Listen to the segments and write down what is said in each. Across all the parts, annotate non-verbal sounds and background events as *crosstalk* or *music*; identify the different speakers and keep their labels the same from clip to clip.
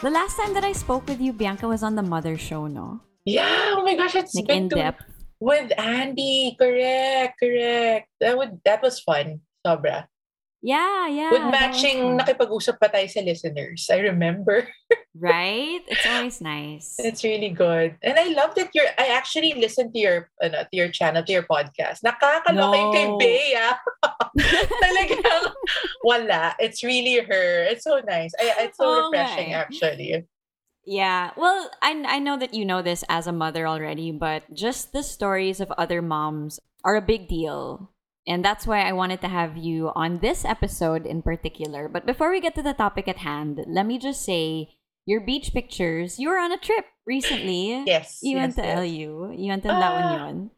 Speaker 1: The last time that I spoke with you, Bianca, was on the Mother Show, no?
Speaker 2: Yeah, oh my gosh, it's
Speaker 1: Like
Speaker 2: been
Speaker 1: in depth.
Speaker 2: with Andy. Correct, correct. That would that was fun. Sobra.
Speaker 1: Yeah, yeah.
Speaker 2: with matching, nakipag-usap pa tayo sa listeners. I remember. *laughs*
Speaker 1: Right? It's always nice.
Speaker 2: It's really good. And I love that you're, I actually listened to your, ano, to your channel, to your podcast. Nakakaloka yung kay
Speaker 1: No.
Speaker 2: Bea. *laughs* *laughs* Talagang wala. It's really her. It's so nice. I, it's so refreshing, actually.
Speaker 1: Yeah. Well, I I know that you know this as a mother already, but just the stories of other moms are a big deal. And that's why I wanted to have you on this episode in particular. But before we get to the topic at hand, let me just say your beach pictures, you were on a trip recently.
Speaker 2: Yes.
Speaker 1: You
Speaker 2: yes,
Speaker 1: went to
Speaker 2: yes.
Speaker 1: LU. You went to La
Speaker 2: Ah.
Speaker 1: Union.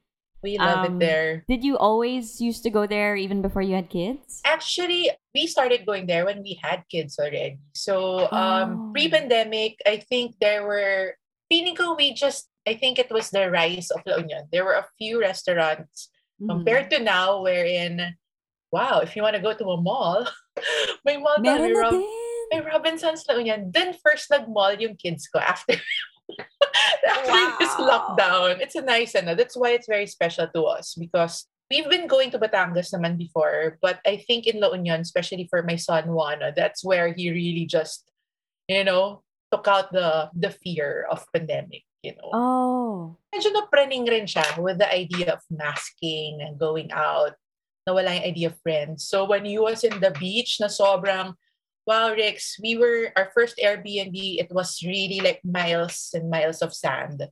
Speaker 2: We love
Speaker 1: Um,
Speaker 2: it there.
Speaker 1: Did you always used to go there even before you had kids?
Speaker 2: Actually, we started going there when we had kids already. So,
Speaker 1: Oh.
Speaker 2: um, pre-pandemic, I think there were, feeling we just, I think it was the rise of La Union. There were a few restaurants
Speaker 1: Mhm.
Speaker 2: compared to now wherein, wow, if you want to go to a mall, *laughs* may mall
Speaker 1: Meron
Speaker 2: may,
Speaker 1: na
Speaker 2: Rob- may Robinsons La Union. Then first nag-mall yung kids ko after *laughs* after this
Speaker 1: Wow.
Speaker 2: lockdown. It's a nice, ano, that's why it's very special to us because we've been going to Batangas naman before, but I think in La Union, especially for my son Juana, that's where he really just, you know, took out the the fear of pandemic, you know.
Speaker 1: Oh.
Speaker 2: Medyo napraning rin siya with the idea of masking and going out. Nawala yung idea of friends. So when he was in the beach na sobrang, wow, Rex, we were, our first Airbnb, it was really like miles and miles of sand.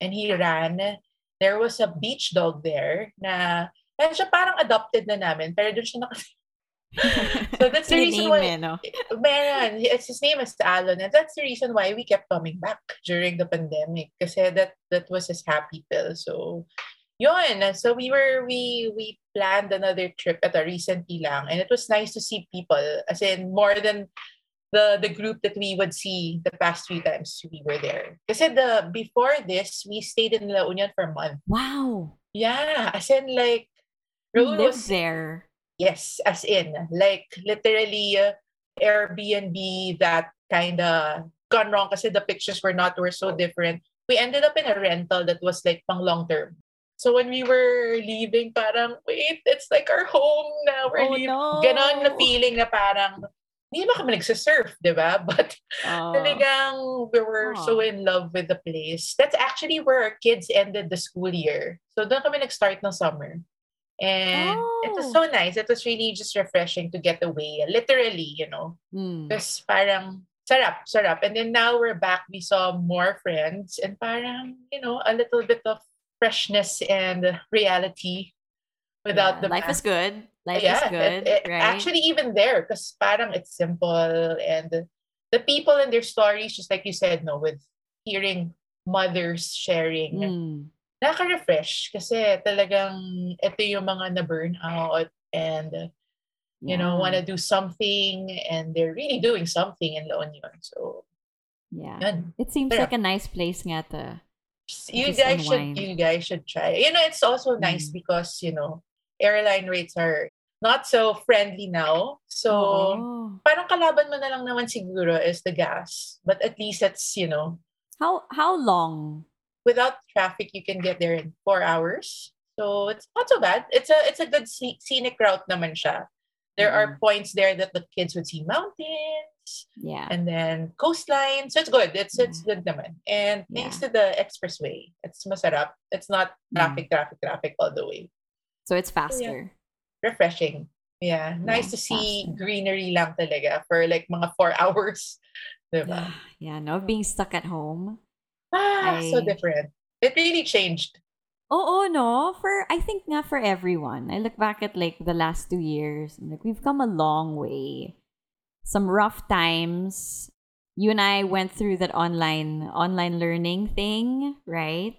Speaker 2: And he ran. There was a beach dog there na, medyo parang adopted na namin, pero doon siya naka... *laughs* *laughs* So that's the reason why-
Speaker 1: no?
Speaker 2: Man, it's his name is Alon, and that's the reason why we kept coming back during the pandemic. Kasi that that was his happy pill. So, yun. So we were we we planned another trip at a recently lang, and it was nice to see people. As in more than the the group that we would see the past few times we were there. Kasi the before this, we stayed in La Union for a month.
Speaker 1: Wow.
Speaker 2: Yeah, as in like Raul was-
Speaker 1: there.
Speaker 2: Yes, as in, like literally uh, Airbnb that kind of gone wrong kasi the pictures were not were so different. We ended up in a rental that was like pang long term. So when we were leaving, parang, wait, it's like our home now. We're
Speaker 1: Oh,
Speaker 2: leaving.
Speaker 1: no.
Speaker 2: Ganon na feeling na parang, hindi ba kami nagsisurf, di ba? *laughs* But
Speaker 1: Oh.
Speaker 2: talagang we were so in love with the place. That's actually where our kids ended the school year. So doon kami nag-start ng summer. And it was
Speaker 1: Oh.
Speaker 2: so nice. It was really just refreshing to get away. Literally, you know. Because parang sarap, sarap. And then now we're back. We saw more friends and parang, you know, a little bit of freshness and reality without
Speaker 1: Yeah,
Speaker 2: the
Speaker 1: life is good. Life
Speaker 2: yeah,
Speaker 1: is good,
Speaker 2: it-
Speaker 1: right?
Speaker 2: Actually, even there, because parang it's simple and the people and their stories, just like you said, no, with hearing mothers sharing,
Speaker 1: Hmm.
Speaker 2: Nakaka-refresh kasi talagang ito yung mga na-burn out and you know, want to do something and they're really doing something in La Union. So,
Speaker 1: Yeah.
Speaker 2: yun.
Speaker 1: It seems
Speaker 2: Sarap.
Speaker 1: like a nice place nga to.
Speaker 2: You guys should
Speaker 1: unwind.
Speaker 2: you guys should try. You know, it's also nice
Speaker 1: Mm.
Speaker 2: because, you know, airline rates are not so friendly now. So,
Speaker 1: Oo.
Speaker 2: parang kalaban mo na lang naman siguro is the gas. But at least it's, you know,
Speaker 1: How how long?
Speaker 2: Without traffic you can get there in four hours. So it's not so bad. It's a it's a good scenic route naman siya. There are mm-hmm. points there that the kids would see mountains
Speaker 1: Yeah.
Speaker 2: and then coastline. So it's good. It's it's mm-hmm. good naman. And thanks to the expressway, it's masarap. It's not mm-hmm. traffic, traffic, traffic all the way.
Speaker 1: So it's faster.
Speaker 2: Refreshing. Yeah. Nice
Speaker 1: Yeah,
Speaker 2: to see
Speaker 1: faster.
Speaker 2: greenery lang talaga for like mga four *laughs* hours. Diba?
Speaker 1: Yeah, no, being stuck at home.
Speaker 2: Ah, so different. It really changed.
Speaker 1: Oo, no? For, I think nga for everyone. I look back at like the last two years. and, Like, we've come a long way. Some rough times. You and I went through that online online learning thing, right?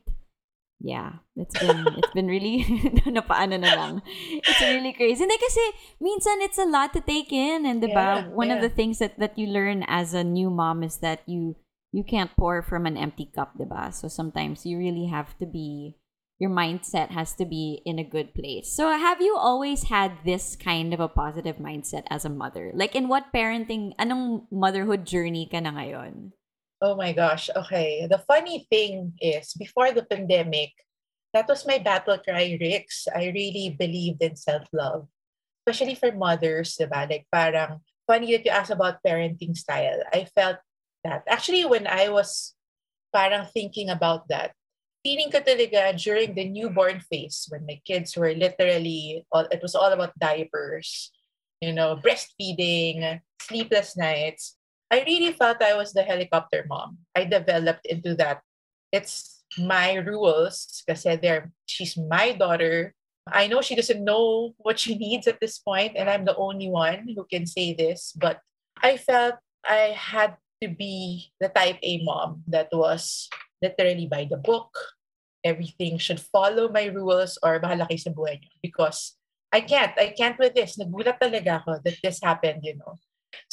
Speaker 1: Yeah, it's been *laughs* it's been really *laughs* napaano na lang. It's really crazy. Hindi kasi minsan it's a lot to take in and ba?
Speaker 2: Yeah,
Speaker 1: One of the things that that you learn as a new mom is that you you can't pour from an empty cup, ba? So sometimes you really have to be your mindset has to be in a good place. So have you always had this kind of a positive mindset as a mother? Like in what parenting, anong motherhood journey ka na ngayon?
Speaker 2: Oh my gosh. Okay. The funny thing is, before the pandemic, that was my battle cry, Rix. I really believed in self-love. Especially for mothers, diba? Like parang funny that you asked about parenting style. I felt that. Actually, when I was parang thinking about that, feeling ko talaga during the newborn phase when my kids were literally, all, it was all about diapers, you know, breastfeeding, sleepless nights. I really felt I was the helicopter mom. I developed into that. It's my rules because they're, she's my daughter. I know she doesn't know what she *laughs* needs at this point, and I'm the only one who can say this, but I felt I had to be the type A mom that was literally by the book. Everything should follow my rules or bahala kayo sa buhay niyo. Because I can't. I can't with this. Nagulat talaga ako that this happened, you know.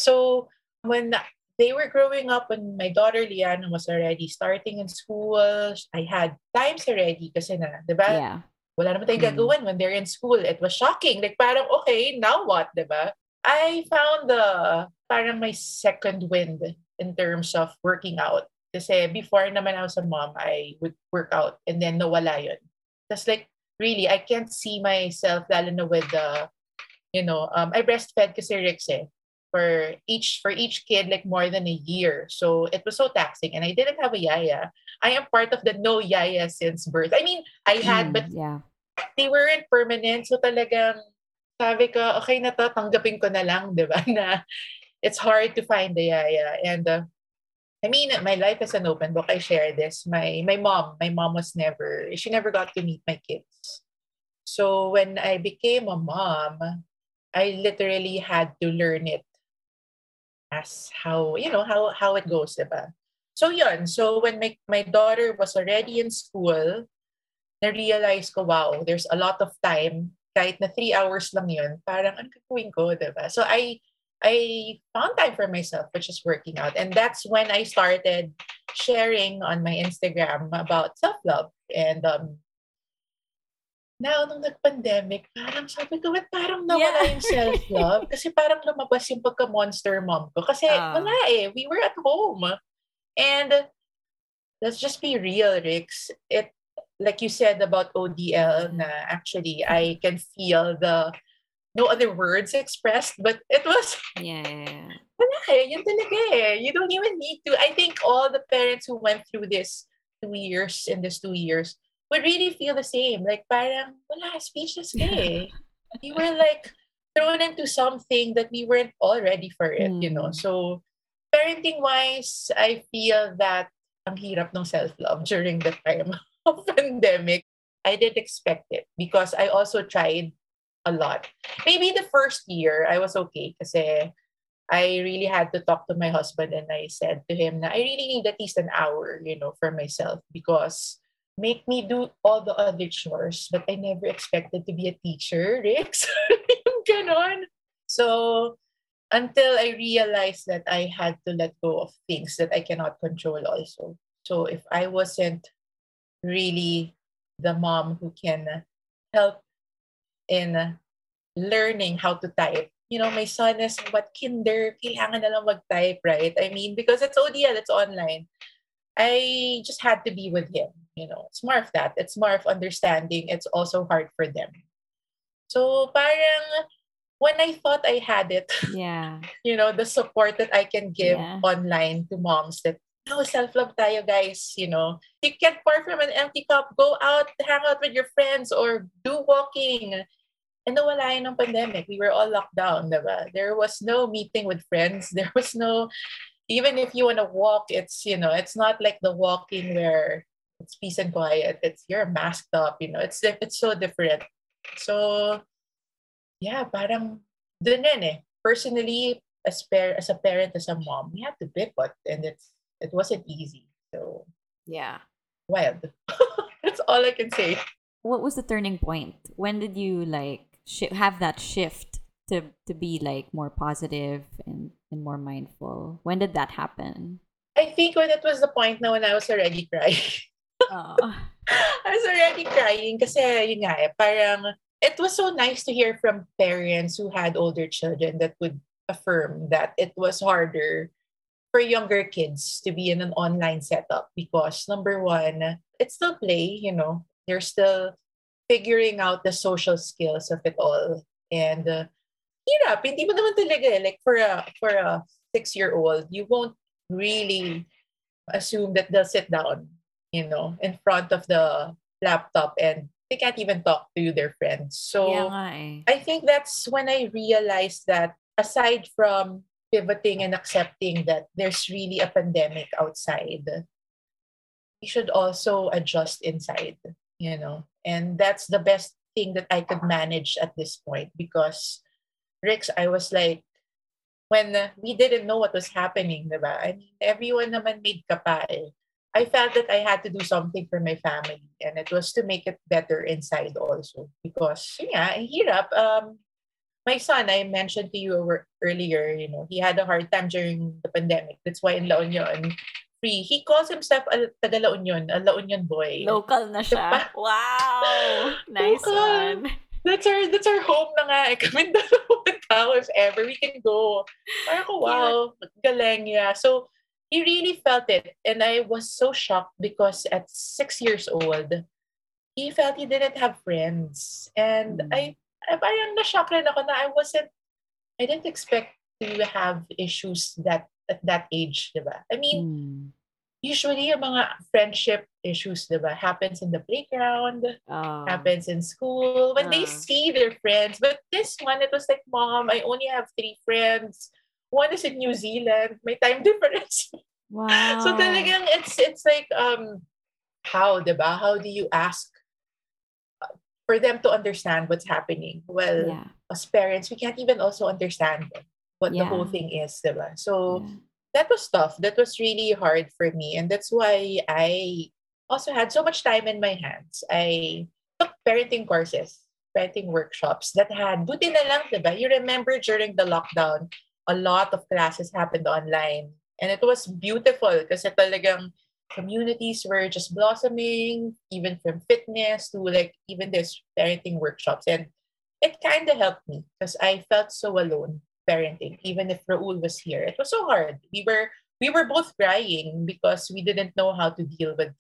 Speaker 2: So when they were growing up, when my daughter Liana was already starting in school, I had times already kasi na, di ba?
Speaker 1: Yeah.
Speaker 2: Wala naman tayong
Speaker 1: Mm.
Speaker 2: gagawin when they're in school. It was shocking. Like parang, okay, now what, di ba? I found the parang my second wind in terms of working out. Kasi before naman I was a mom, I would work out and then nawala yun. Just like, really, I can't see myself lalo na with the, you know, um, I breastfed kasi Rix eh for each for each kid like more than a year. So it was so taxing and I didn't have a yaya. I am part of the no yaya since birth. I mean, I had
Speaker 1: Mm,
Speaker 2: but
Speaker 1: yeah.
Speaker 2: they weren't permanent. So talagang sabi ko, okay na to, tanggapin ko na lang, *laughs* di ba? Na it's hard to find the yaya. And uh, I mean, my life is an open book. I share this. My my mom, my mom was never, she never got to meet my kids. So when I became a mom, I literally had to learn it as how, you know, how how it goes, diba? So yun, so when my, my daughter was already in school, na-realize ko, wow, there's a lot of time, kahit na three hours lang yun, parang ano gagawin ko, diba? So I, I found time for myself, which is working out. And that's when I started sharing on my Instagram about self-love. And um, now, nung nag-pandemic, parang sabi ko, ba't parang nawala
Speaker 1: Yeah.
Speaker 2: yung self-love? Kasi parang lumabas yung pagka-monster mom ko. Kasi
Speaker 1: Ah.
Speaker 2: wala eh. We were at home. And let's just be real, Rix. It, like you said about ODL, na actually, I can feel the, no other words expressed, but it was,
Speaker 1: Yeah, *laughs*
Speaker 2: wala eh. Yun talaga eh. You don't even need to. I think all the parents who went through this two years, in this two years, would really feel the same. Like parang, wala, speechless ka eh. *laughs* we were like thrown into something that we weren't all ready for it, you know.
Speaker 1: Mm.
Speaker 2: So, parenting wise, I feel that ang hirap ng self-love during the time *laughs* of pandemic. I didn't expect it because I also tried a lot. Maybe the first year I was okay kasi I really had to talk to my husband and I said to him na I really need at least an hour, you know, for myself because make me do all the other chores but I never expected to be a teacher. *laughs* So until I realized that I had to let go of things that I cannot control also. So if I wasn't really the mom who can help in learning how to type. You know, my son is what kinder, kailangan na lang mag-type, right? I mean, because it's ODL, it's online. I just had to be with him. You know, it's more of that. It's more of understanding. It's also hard for them. So parang when I thought I had it, *laughs*
Speaker 1: Yeah.
Speaker 2: you know, the support that I can give
Speaker 1: Yeah.
Speaker 2: online to moms that no self-love tayo guys, you know. You can't pour from an empty cup. Go out, hang out with your friends or do walking. And nawala yun ng pandemic. We were all locked down, diba? There was no meeting with friends. *laughs* There was no, even if you want to walk, it's, you know, it's not like the walking where it's peace and quiet. It's, you're masked up, you know. It's, it's so different. So, yeah, parang dun yun eh. Personally, as, par- as a parent, as a mom, we had to pivot and it's, it wasn't easy. So,
Speaker 1: Yeah.
Speaker 2: wild. *laughs* That's all I can say.
Speaker 1: What was the turning point? When did you like shi- have that shift to to be like more positive and and more mindful? When did that happen?
Speaker 2: I think when it was the point now when I was already *laughs* crying.
Speaker 1: Oh. *laughs*
Speaker 2: I was already crying yun nga eh, parang it was so nice to hear from parents who had older children that would affirm that it was harder for younger kids to be in an online setup because number one, it's still play, you know, they're still figuring out the social skills of it all. And uh, hirap, hindi mo naman talaga eh. Like for a, for a six-year-old, you won't really assume that they'll sit down, you know, in front of the laptop and they can't even talk to their friends. So
Speaker 1: Yeah.
Speaker 2: I think that's when I realized that aside from pivoting and accepting that there's really a pandemic outside, we should also adjust inside, you know. And that's the best thing that I could manage at this point because Rix, I was like, when we didn't know what was happening, diba? I mean, everyone naman made kapal. I felt that I had to do something for my family and it was to make it better inside also because yeah, hirap. Um, my son, I mentioned to you earlier, you know, he had a hard time during the pandemic. That's why in La Union, free. He calls himself a taga La Union, a La Union boy.
Speaker 1: Local na siya. Wow! *laughs* Nice
Speaker 2: Local.
Speaker 1: one.
Speaker 2: That's our that's our home na nga eh. Kami *laughs* dalawa tao if ever we can go. Parang ko, wow, galing yeah. So he really felt it. And I was so shocked because at six years old, he felt he didn't have friends. And
Speaker 1: Mm.
Speaker 2: I, I parang na-shock rin ako na I wasn't, I didn't expect to have issues that at that age, di ba? I mean,
Speaker 1: Hmm.
Speaker 2: usually yung mga friendship issues, di ba, happens in the playground,
Speaker 1: Oh.
Speaker 2: happens in school when they
Speaker 1: Ah.
Speaker 2: see their friends. But this one, it was like, Mom, I only have three friends. One is in New Zealand. My time *laughs* difference.
Speaker 1: Wow.
Speaker 2: So talagang it's it's like um how, diba? How do you ask uh, for them to understand what's happening? Well,
Speaker 1: Yeah.
Speaker 2: as parents, we can't even also understand what the whole thing is, diba? So
Speaker 1: yeah.
Speaker 2: that was tough. That was really hard for me. And that's why I also had so much time in my hands. I took parenting courses, parenting workshops that had, buti na lang, diba? You remember during the lockdown, a lot of classes happened online. And it was beautiful kasi talagang communities were just blossoming, even from fitness to like even this parenting workshops. And it kind of helped me because I felt so alone parenting, even if Raul was here. It was so hard. We were we were both crying because we didn't know how to deal with,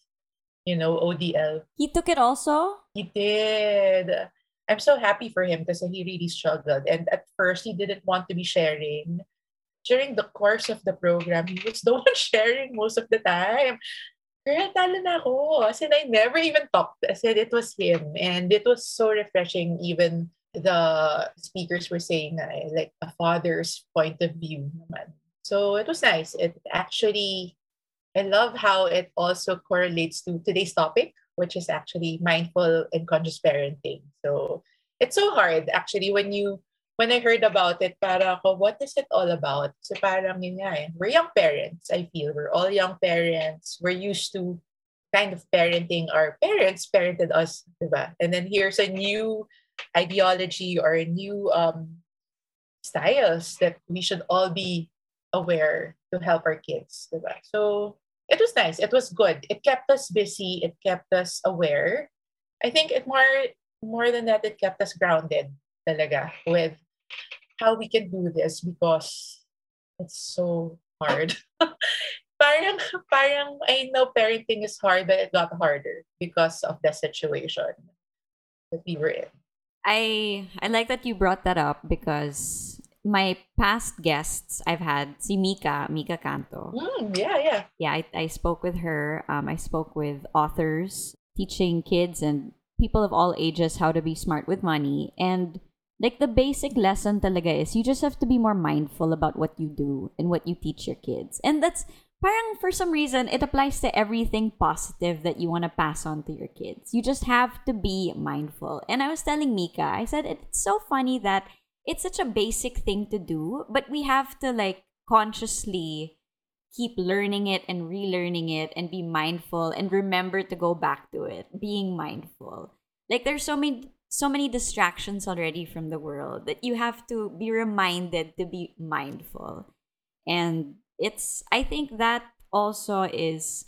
Speaker 2: you know, ODL.
Speaker 1: He took it also?
Speaker 2: He did. I'm so happy for him because he really struggled. And at first, he didn't want to be sharing. During the course of the program, he was *laughs* the one sharing most of the time. Girl, talo na ako. As in, I never even talked. I said it was him. And it was so refreshing. Even the speakers were saying na, eh, like a father's point of view naman. So it was nice. It actually, I love how it also correlates to today's topic, which is actually mindful and conscious parenting. So it's so hard actually when you when I heard about it, para ako, what is it all about? So parang yun nga eh. We're young parents, I feel. We're all young parents. We're used to kind of parenting our parents parented us, diba? And then here's a new ideology or new um, styles that we should all be aware to help our kids? So it was nice. It was good. It kept us busy. It kept us aware. I think it more more than that, it kept us grounded talaga with how we can do this because it's so hard. *laughs* parang, parang, I know parenting is hard, but it got harder because of the situation that we were in.
Speaker 1: I I like that you brought that up because my past guests I've had, si Mika, Mika Canto.
Speaker 2: Mm, yeah, yeah.
Speaker 1: Yeah, I, I spoke with her. Um, I spoke with authors teaching kids and people of all ages how to be smart with money. And like the basic lesson talaga is you just have to be more mindful about what you do and what you teach your kids. And that's parang for some reason it applies to everything positive that you want to pass on to your kids. You just have to be mindful. And I was telling Mika, I said it's so funny that it's such a basic thing to do, but we have to like consciously keep learning it and relearning it and be mindful and remember to go back to it being mindful like there's so many so many distractions already from the world that you have to be reminded to be mindful and it's i think that also is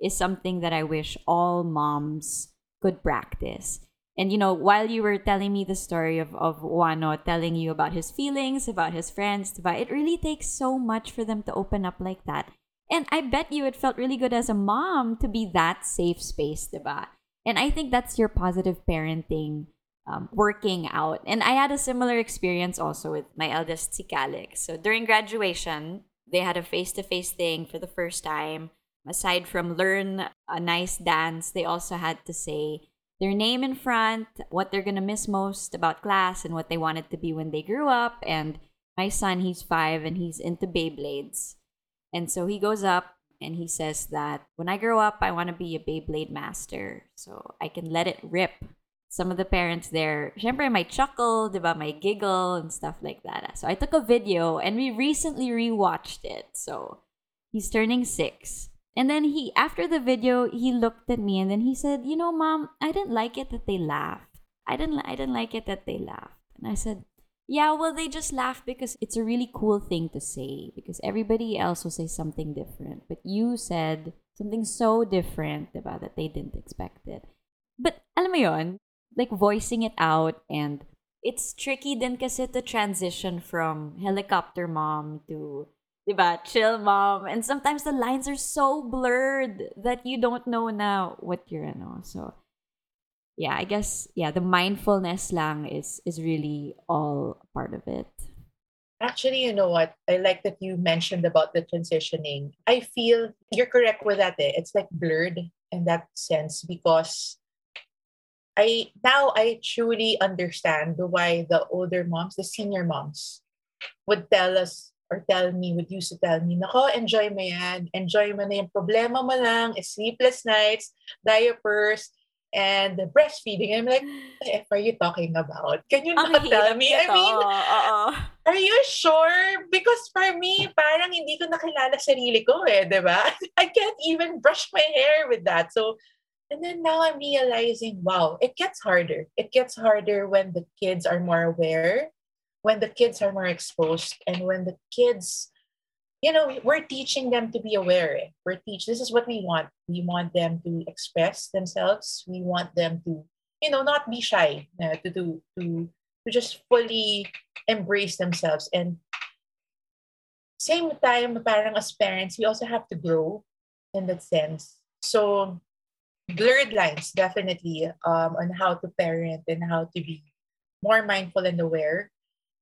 Speaker 1: is something that i wish all moms could practice And you know, while you were telling me the story of, of Wano telling you about his feelings, about his friends, diba, it really takes so much for them to open up like that. And I bet you it felt really good as a mom to be that safe space, diba? And I think that's your positive parenting um, working out. And I had a similar experience also with my eldest, si. So during graduation, they had a face to face thing for the first time. Aside from learn a nice dance, they also had to say their name in front, what they're going to miss most about class, and what they wanted to be when they grew up. And my son, he's five and he's into Beyblades. And so he goes up and he says that when I grow up, I want to be a Beyblade master so I can let it rip. Some of the parents there, syempre might chuckle, diba, might giggle and stuff like that. So I took a video and we recently rewatched it. So he's turning six. And then he, after the video, he looked at me and then he said, "You know, mom, I didn't like it that they laughed. I didn't, I didn't like it that they laughed." And I said, "Yeah, well, they just laughed because it's a really cool thing to say because everybody else will say something different, but you said something so different about that they didn't expect it." But alam mo yon, like voicing it out and it's tricky then kasi to transition from helicopter mom to diba, chill mom. And sometimes the lines are so blurred that you don't know now what you're ano. So yeah, I guess yeah, the mindfulness lang is is really all part of it.
Speaker 2: Actually, you know what? I like that you mentioned about the transitioning. I feel you're correct with that. Eh? It's like blurred in that sense because I now I truly understand why the older moms, the senior moms, would tell us or tell me, would used to tell me, nako, enjoy mo yan. Enjoy mo na yung problema mo lang, sleepless nights, diapers, and breastfeeding. I'm like, what the F are you talking about? Can you not tell me?
Speaker 1: nito.
Speaker 2: I mean,
Speaker 1: Oo.
Speaker 2: are you sure? Because for me, parang hindi ko nakilala sarili ko eh, di ba? *laughs* I can't even brush my hair with that. So, and then now I'm realizing, wow, it gets harder. It gets harder when the kids are more aware when the kids are more exposed and when the kids you know we're teaching them to be aware. We're teach this is what we want. We want them to express themselves. We want them to you know not be shy uh, to do to to just fully embrace themselves. And same time parang as parents we also have to grow in that sense. So blurred lines definitely um, on how to parent and how to be more mindful and aware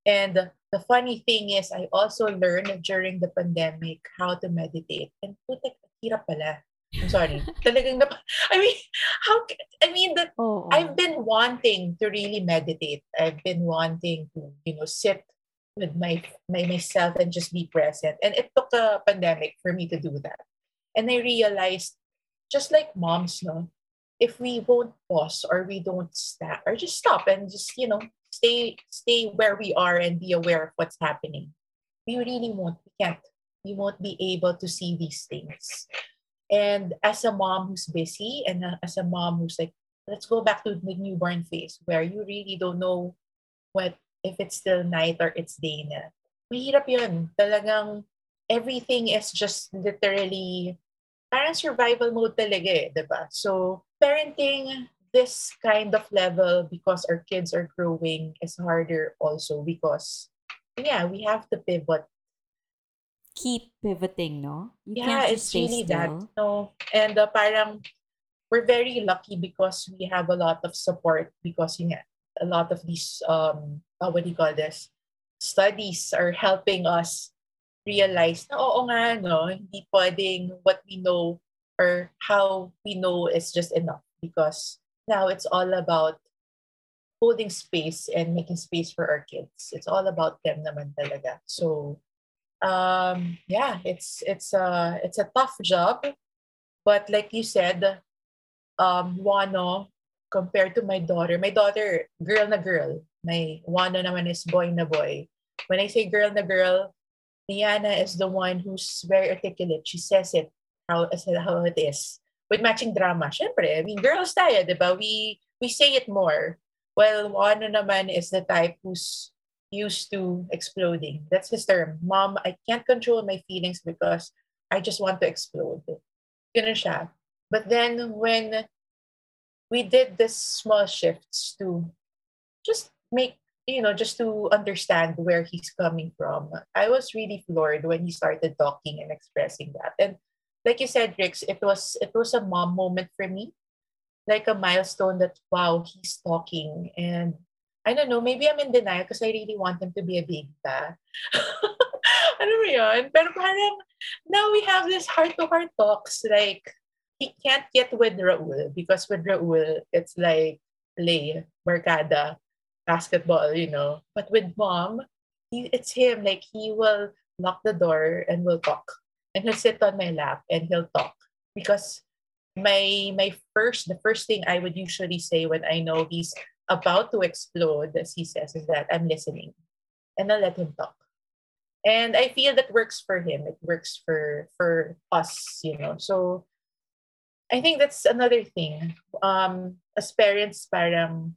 Speaker 2: and the funny thing is, I also learned during the pandemic how to meditate. And putek, hirap pala. I'm sorry. *laughs* Talagang nap- I mean, how, I mean, that
Speaker 1: Oo.
Speaker 2: I've been wanting to really meditate. I've been wanting to, you know, sit with my, my myself and just be present. And it took a pandemic for me to do that. And I realized, just like moms, no, if we won't pause or we don't stop or just stop and just, you know, stay stay where we are and be aware of what's happening, we really won't, we can't. We won't be able to see these things. And as a mom who's busy and as a mom who's like, let's go back to the newborn phase where you really don't know what if it's still night or it's day na. Mahirap yun. Talagang everything is just literally parang survival mode talaga eh, diba? So, parenting this kind of level because our kids are growing is harder also because yeah, we have to pivot
Speaker 1: Keep pivoting, no? You
Speaker 2: yeah, it's really
Speaker 1: still.
Speaker 2: that. No, and uh, parang we're very lucky because we have a lot of support because you know, a lot of these um uh, what do you call this studies are helping us realize na oo nga no hindi pwedeng what we know or how we know is just enough because now it's all about holding space and making space for our kids. It's all about them naman talaga. So um yeah it's it's a it's a tough job but like you said um wano compared to my daughter my daughter girl na girl. My wano naman is boy na boy. When i say girl na girl Niana is the one who's very articulate she says it how how it is with matching drama syempre i mean girls tayo diba we we say it more well wano naman is the type who's used to exploding. That's his term. Mom, I can't control my feelings because I just want to explode. Ganun siya. But then when we did this small shifts to just make you know just to understand where he's coming from i was really floored when he started talking and expressing that. And like you said rix it was it was a mom moment for me like a milestone that wow he's talking. And I don't know, maybe I'm in denial because I really want him to be a big *laughs* parang, now we have this heart-to-heart talks. Like, he can't get with Raul because with Raul, it's like play, barkada, basketball, you know. But with mom, he, it's him. Like, he will lock the door and we'll talk. And he'll sit on my lap and he'll talk. Because my my first the first thing I would usually say when I know he's about to explode, as he says, is that I'm listening and I'll let him talk. And I feel that works for him. It works for for us, you know. So I think that's another thing. Um, as parents, parang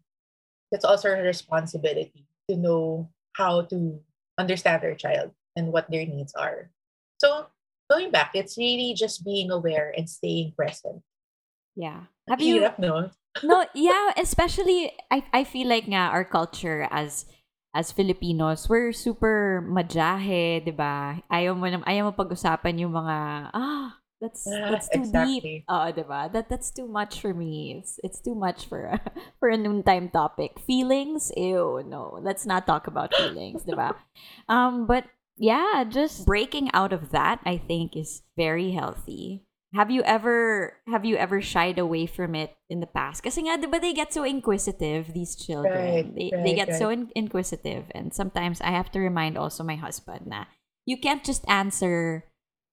Speaker 2: it's also a responsibility to know how to understand their child and what their needs are. So going back, it's really just being aware and staying present.
Speaker 1: Yeah. Have you
Speaker 2: Hirap, no?
Speaker 1: no, yeah, especially I I feel like nga our culture as as Filipinos, we're super majahe, 'di ba? Ayaw mo ayaw mo pag-usapan yung mga ah, that's that's too exactly. deep. Oh, 'di ba? That that's too much for me. It's it's too much for *laughs* for a noontime topic. Feelings? Ew, no. Let's not talk about feelings, 'di ba? *laughs* Um, but yeah, just breaking out of that I think is very healthy. Have you ever have you ever shied away from it in the past? Kasi nga, di ba they get so inquisitive, these children.
Speaker 2: Right,
Speaker 1: they,
Speaker 2: right,
Speaker 1: they get
Speaker 2: right.
Speaker 1: so in- inquisitive. And sometimes I have to remind also my husband na you can't just answer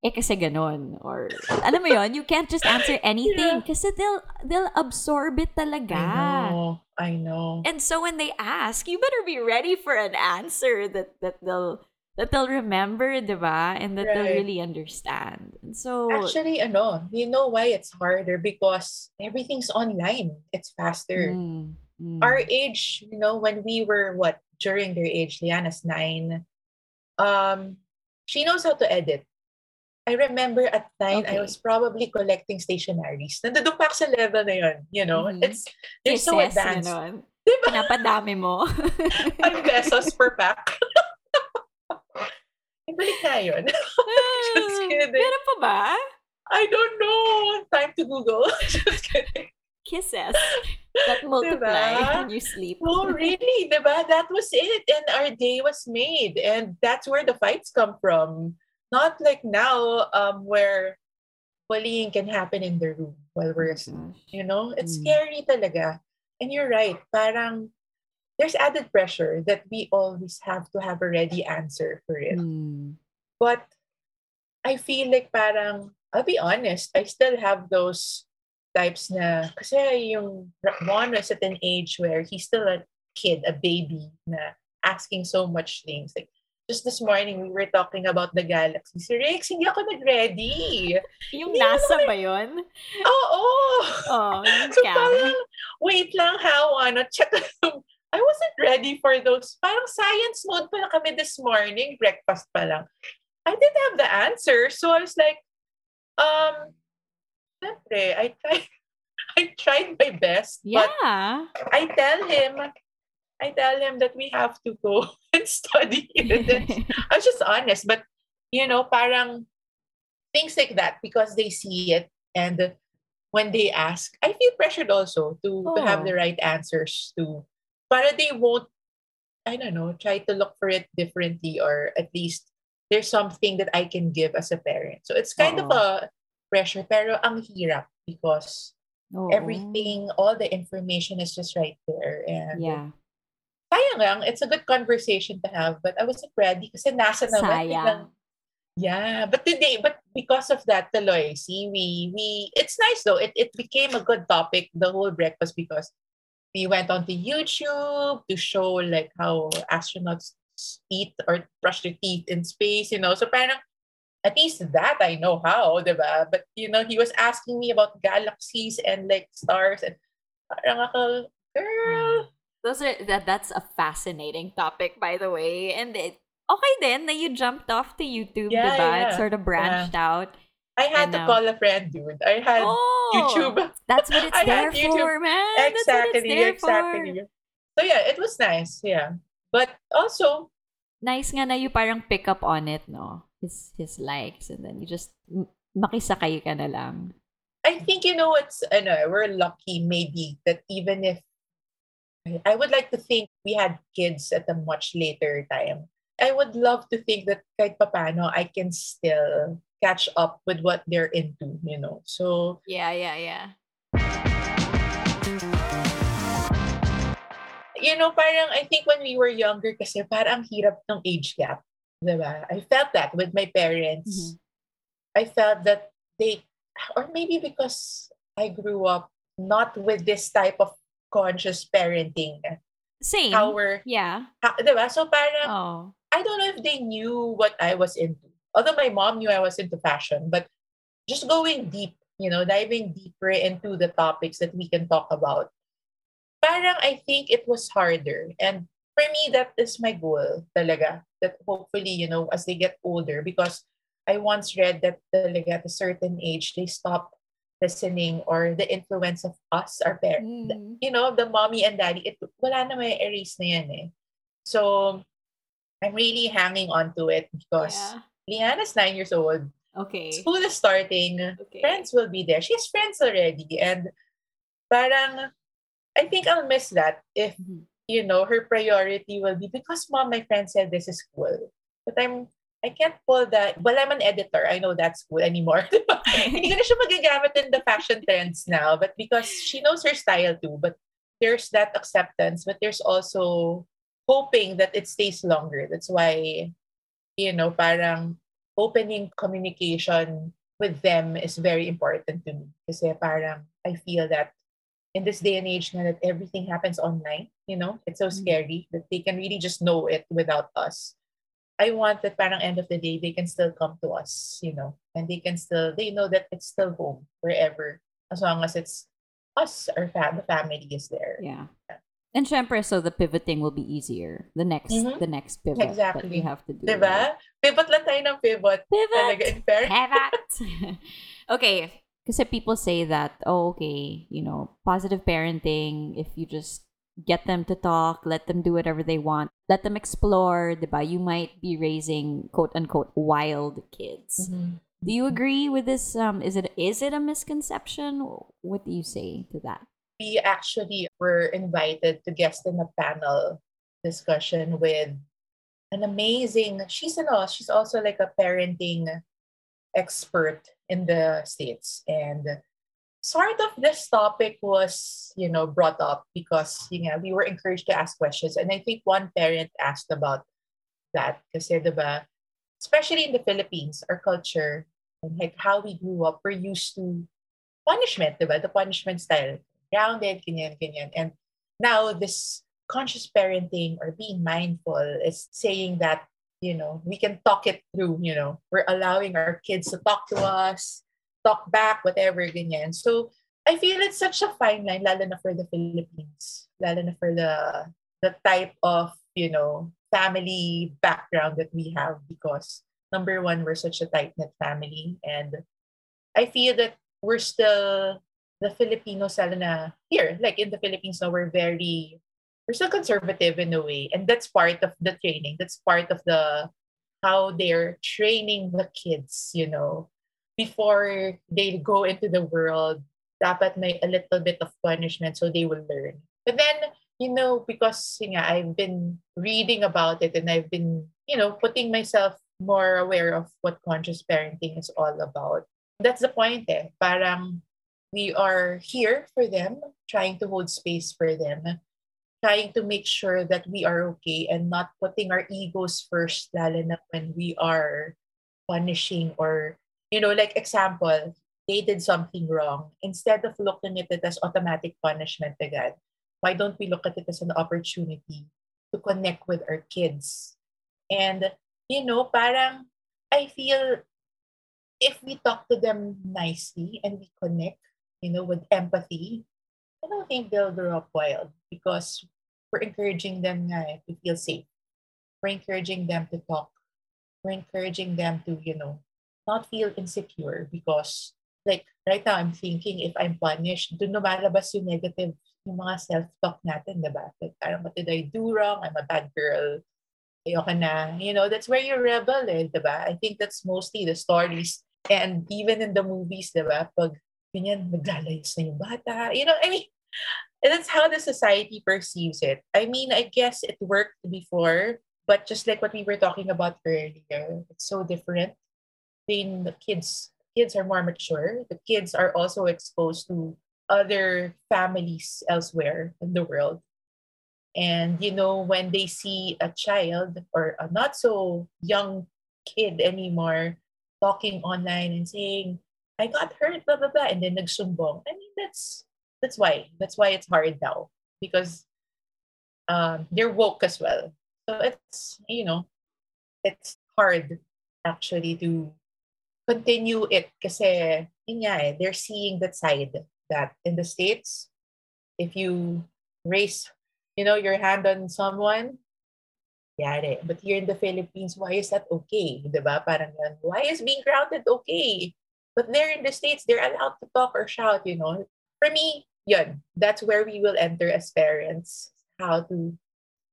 Speaker 1: eh kasi ganon. Or, alam mo yon you can't just answer *laughs* anything
Speaker 2: Yeah.
Speaker 1: kasi they'll, they'll absorb it talaga.
Speaker 2: I know. I know.
Speaker 1: And so when they ask, you better be ready for an answer that, that they'll that they'll remember, di ba? And that they'll really understand. And so
Speaker 2: Actually, ano, you know why it's harder? Because everything's online. It's faster.
Speaker 1: Mm, mm.
Speaker 2: Our age, you know, when we were what during their age, Liana's nine. Um, she knows how to edit. I remember at nine, I was probably collecting stationaries. Nandun pa ako sa level na yun, you know?
Speaker 1: Mhm.
Speaker 2: It's, they're so
Speaker 1: Kisses,
Speaker 2: advanced.
Speaker 1: ganon. *laughs*
Speaker 2: Diba?
Speaker 1: Pinapadami mo. *laughs*
Speaker 2: 5 pesos per pack. *laughs* Ibalik na yun. Just kidding.
Speaker 1: Meron pa ba?
Speaker 2: I don't know. Time to Google. Just kidding.
Speaker 1: Kisses that multiply
Speaker 2: Diba?
Speaker 1: when you sleep.
Speaker 2: Oh, really? Diba? That was it. And our day was made. And that's where the fights come from. Not like now, um, where bullying can happen in the room while we're asleep. You know? It's
Speaker 1: Mm.
Speaker 2: scary talaga. And you're right. Parang there's added pressure that we always have to have a ready answer for it.
Speaker 1: Mm.
Speaker 2: But I feel like parang, I'll be honest, I still have those types na, kasi yung one was at an age where he's still a kid, a baby, na asking so much things. Like, just this morning, we were talking about the galaxy. Si Rex, hindi ako nag-ready.
Speaker 1: Yung
Speaker 2: Hindi
Speaker 1: NASA ba yun?
Speaker 2: Oo!
Speaker 1: Oh, *laughs* yung
Speaker 2: So
Speaker 1: scam.
Speaker 2: parang, wait lang how, ano, check I wasn't ready for those. Parang science mode pa lang kami this morning, breakfast pa lang. I didn't have the answer. So I was like, um, syempre, I tried, *laughs* I tried my best. But
Speaker 1: Yeah.
Speaker 2: I tell him, I tell them that we have to go *laughs* and study *laughs* it. And *laughs* I was just honest, but you know, parang things like that because they see it and when they ask, I feel pressured also to, to have
Speaker 1: Oh.
Speaker 2: the right answers to para they won't I don't know, try to look for it differently or at least there's something that I can give as a parent. So it's kind of a pressure pero ang hirap because
Speaker 1: Oo.
Speaker 2: everything, all the information is just right there. And
Speaker 1: Yeah.
Speaker 2: Sayang lang, it's a good conversation to have, but I wasn't ready kasi nasa naman.
Speaker 1: Sayang.
Speaker 2: Yeah, but today, but because of that, tuloy, see, we, we, it's nice though. It, it became a good topic, the whole breakfast, because we went onto YouTube to show like how astronauts eat or brush their teeth in space, you know. So parang, at least that I know how, diba? But, you know, he was asking me about galaxies and like stars and parang ako, girl,
Speaker 1: Those are that that's a fascinating topic by the way. And it okay then na you jumped off to YouTube,
Speaker 2: Yeah,
Speaker 1: diba? It sort of branched out.
Speaker 2: I had
Speaker 1: And
Speaker 2: to
Speaker 1: now-
Speaker 2: call a friend, dude. I had
Speaker 1: Oh,
Speaker 2: YouTube. *laughs*
Speaker 1: That's what it's
Speaker 2: I
Speaker 1: there
Speaker 2: had YouTube.
Speaker 1: for, man. It's
Speaker 2: exactly,
Speaker 1: there
Speaker 2: exactly.
Speaker 1: for.
Speaker 2: So yeah, it was nice. Yeah, but also
Speaker 1: Nice nga na you parang pick up on it, no? His his likes and then you just makisakay ka na lang.
Speaker 2: I think you know what's I know we're lucky maybe that even if I would like to think we had kids at a much later time. I would love to think that kahit papano I can still catch up with what they're into, you know. So
Speaker 1: Yeah, yeah, yeah.
Speaker 2: you know, parang I think when we were younger kasi parang ang hirap ng age gap. Diba? I felt that with my parents.
Speaker 1: Mhm.
Speaker 2: I felt that they, or maybe because I grew up not with this type of conscious parenting.
Speaker 1: Same.
Speaker 2: How we're,
Speaker 1: yeah.
Speaker 2: ha, diba? So parang,
Speaker 1: Oh.
Speaker 2: I don't know if they knew what I was into. Although my mom knew I was into fashion, but just going deep, you know, diving deeper into the topics that we can talk about. Parang I think it was harder. And for me, that is my goal talaga. That hopefully, you know, as they get older, because I once read that talaga at a certain age, they stop listening or the influence of us, our parents,
Speaker 1: Mm.
Speaker 2: you know, the mommy and daddy, it, wala na may erase na yan eh. So, I'm really hanging on to it because
Speaker 1: Yeah.
Speaker 2: Liana's nine years old.
Speaker 1: Okay.
Speaker 2: School is starting.
Speaker 1: Okay.
Speaker 2: Friends will be there. She has friends already. And parang, I think I'll miss that if,
Speaker 1: Mhm.
Speaker 2: you know, her priority will be because mom, my friend said this is cool. But I'm, I can't pull that. Well, I'm an editor. I know that's cool anymore. *laughs* *laughs* Hindi ko na siya magagamit in the fashion trends now. But because she knows her style too. But there's that acceptance. But there's also hoping that it stays longer. That's why, you know, parang opening communication with them is very important to me. Kasi parang I feel that in this day and age na that everything happens online, you know, it's so
Speaker 1: Mm.
Speaker 2: scary that they can really just know it without us. I want that parang end of the day, they can still come to us, you know, and they can still, they know that it's still home wherever, as long as it's us, our fam- the family is there.
Speaker 1: Yeah. And syempre, so the pivoting will be easier. The next,
Speaker 2: Mhm.
Speaker 1: the next pivot that
Speaker 2: Exactly.
Speaker 1: you have to do.
Speaker 2: Diba? Pivot lang tayo ng pivot. Talaga,
Speaker 1: Pivot!
Speaker 2: in. *laughs*
Speaker 1: Pivot! okay. Because people say that, oh, okay, you know, positive parenting, if you just get them to talk, let them do whatever they want, let them explore, diba? You might be raising quote unquote wild kids.
Speaker 2: Mhm.
Speaker 1: Do you agree with this? Um, is it is it a misconception? What do you say to that?
Speaker 2: we actually were invited to guest in a panel discussion with an amazing she's an she's also like a parenting expert in the states and sort of this topic was you know brought up because you know we were encouraged to ask questions. And i think one parent asked about that diba especially in the philippines our culture and like how we grew up we're used to punishment diba the punishment style. Grounded, ganyan, ganyan. And now this conscious parenting or being mindful is saying that, you know, we can talk it through, you know, we're allowing our kids to talk to us, talk back, whatever, ganyan. So I feel it's such a fine line, lalo na for the Philippines, lalo na for the the type of, you know, family background that we have because number one, we're such a tight-knit family. And I feel that we're still the Filipinos, lalo na here, like in the Philippines, now we're very, we're still conservative in a way. And that's part of the training. That's part of the, how they're training the kids, you know, before they go into the world, dapat may a little bit of punishment so they will learn. But then, you know, because I've been reading about it and I've been, you know, putting myself more aware of what conscious parenting is all about. That's the point eh. Parang we are here for them, trying to hold space for them, trying to make sure that we are okay and not putting our egos first, lalo na when we are punishing or, you know, like example, they did something wrong. Instead of looking at it as automatic punishment again, why don't we look at it as an opportunity to connect with our kids? And, you know, parang I feel if we talk to them nicely and we connect, you know, with empathy, I don't think they'll grow up wild because we're encouraging them eh, to feel safe. We're encouraging them to talk. We're encouraging them to, you know, not feel insecure because like right now I'm thinking if I'm punished, dun lumalabas yung negative yung mga self-talk natin, di ba? Like, parang, what did I do wrong? I'm a bad girl. Ayoko na. You know, that's where you rebel eh, di ba? I think that's mostly the stories. And even in the movies, di ba? Pag ganyan, naglalayas na yung bata. You know, I mean, and that's how the society perceives it. I mean, I guess it worked before, but just like what we were talking about earlier, it's so different. Being the kids, kids are more mature. The kids are also exposed to other families elsewhere in the world. And, you know, when they see a child or a not so young kid anymore talking online and saying, I got hurt, blah, blah, blah, and then nagsumbong. I mean, that's that's why. That's why it's hard now because um, they're woke as well. So it's, you know, it's hard actually to continue it kasi yun nga eh, they're seeing that side that in the States, if you raise, you know, your hand on someone, yari. But here in the Philippines, why is that okay? Diba? Parang yan. Why is being grounded okay? But there in the States, they're allowed to talk or shout, you know. For me, yun, that's where we will enter as parents, how to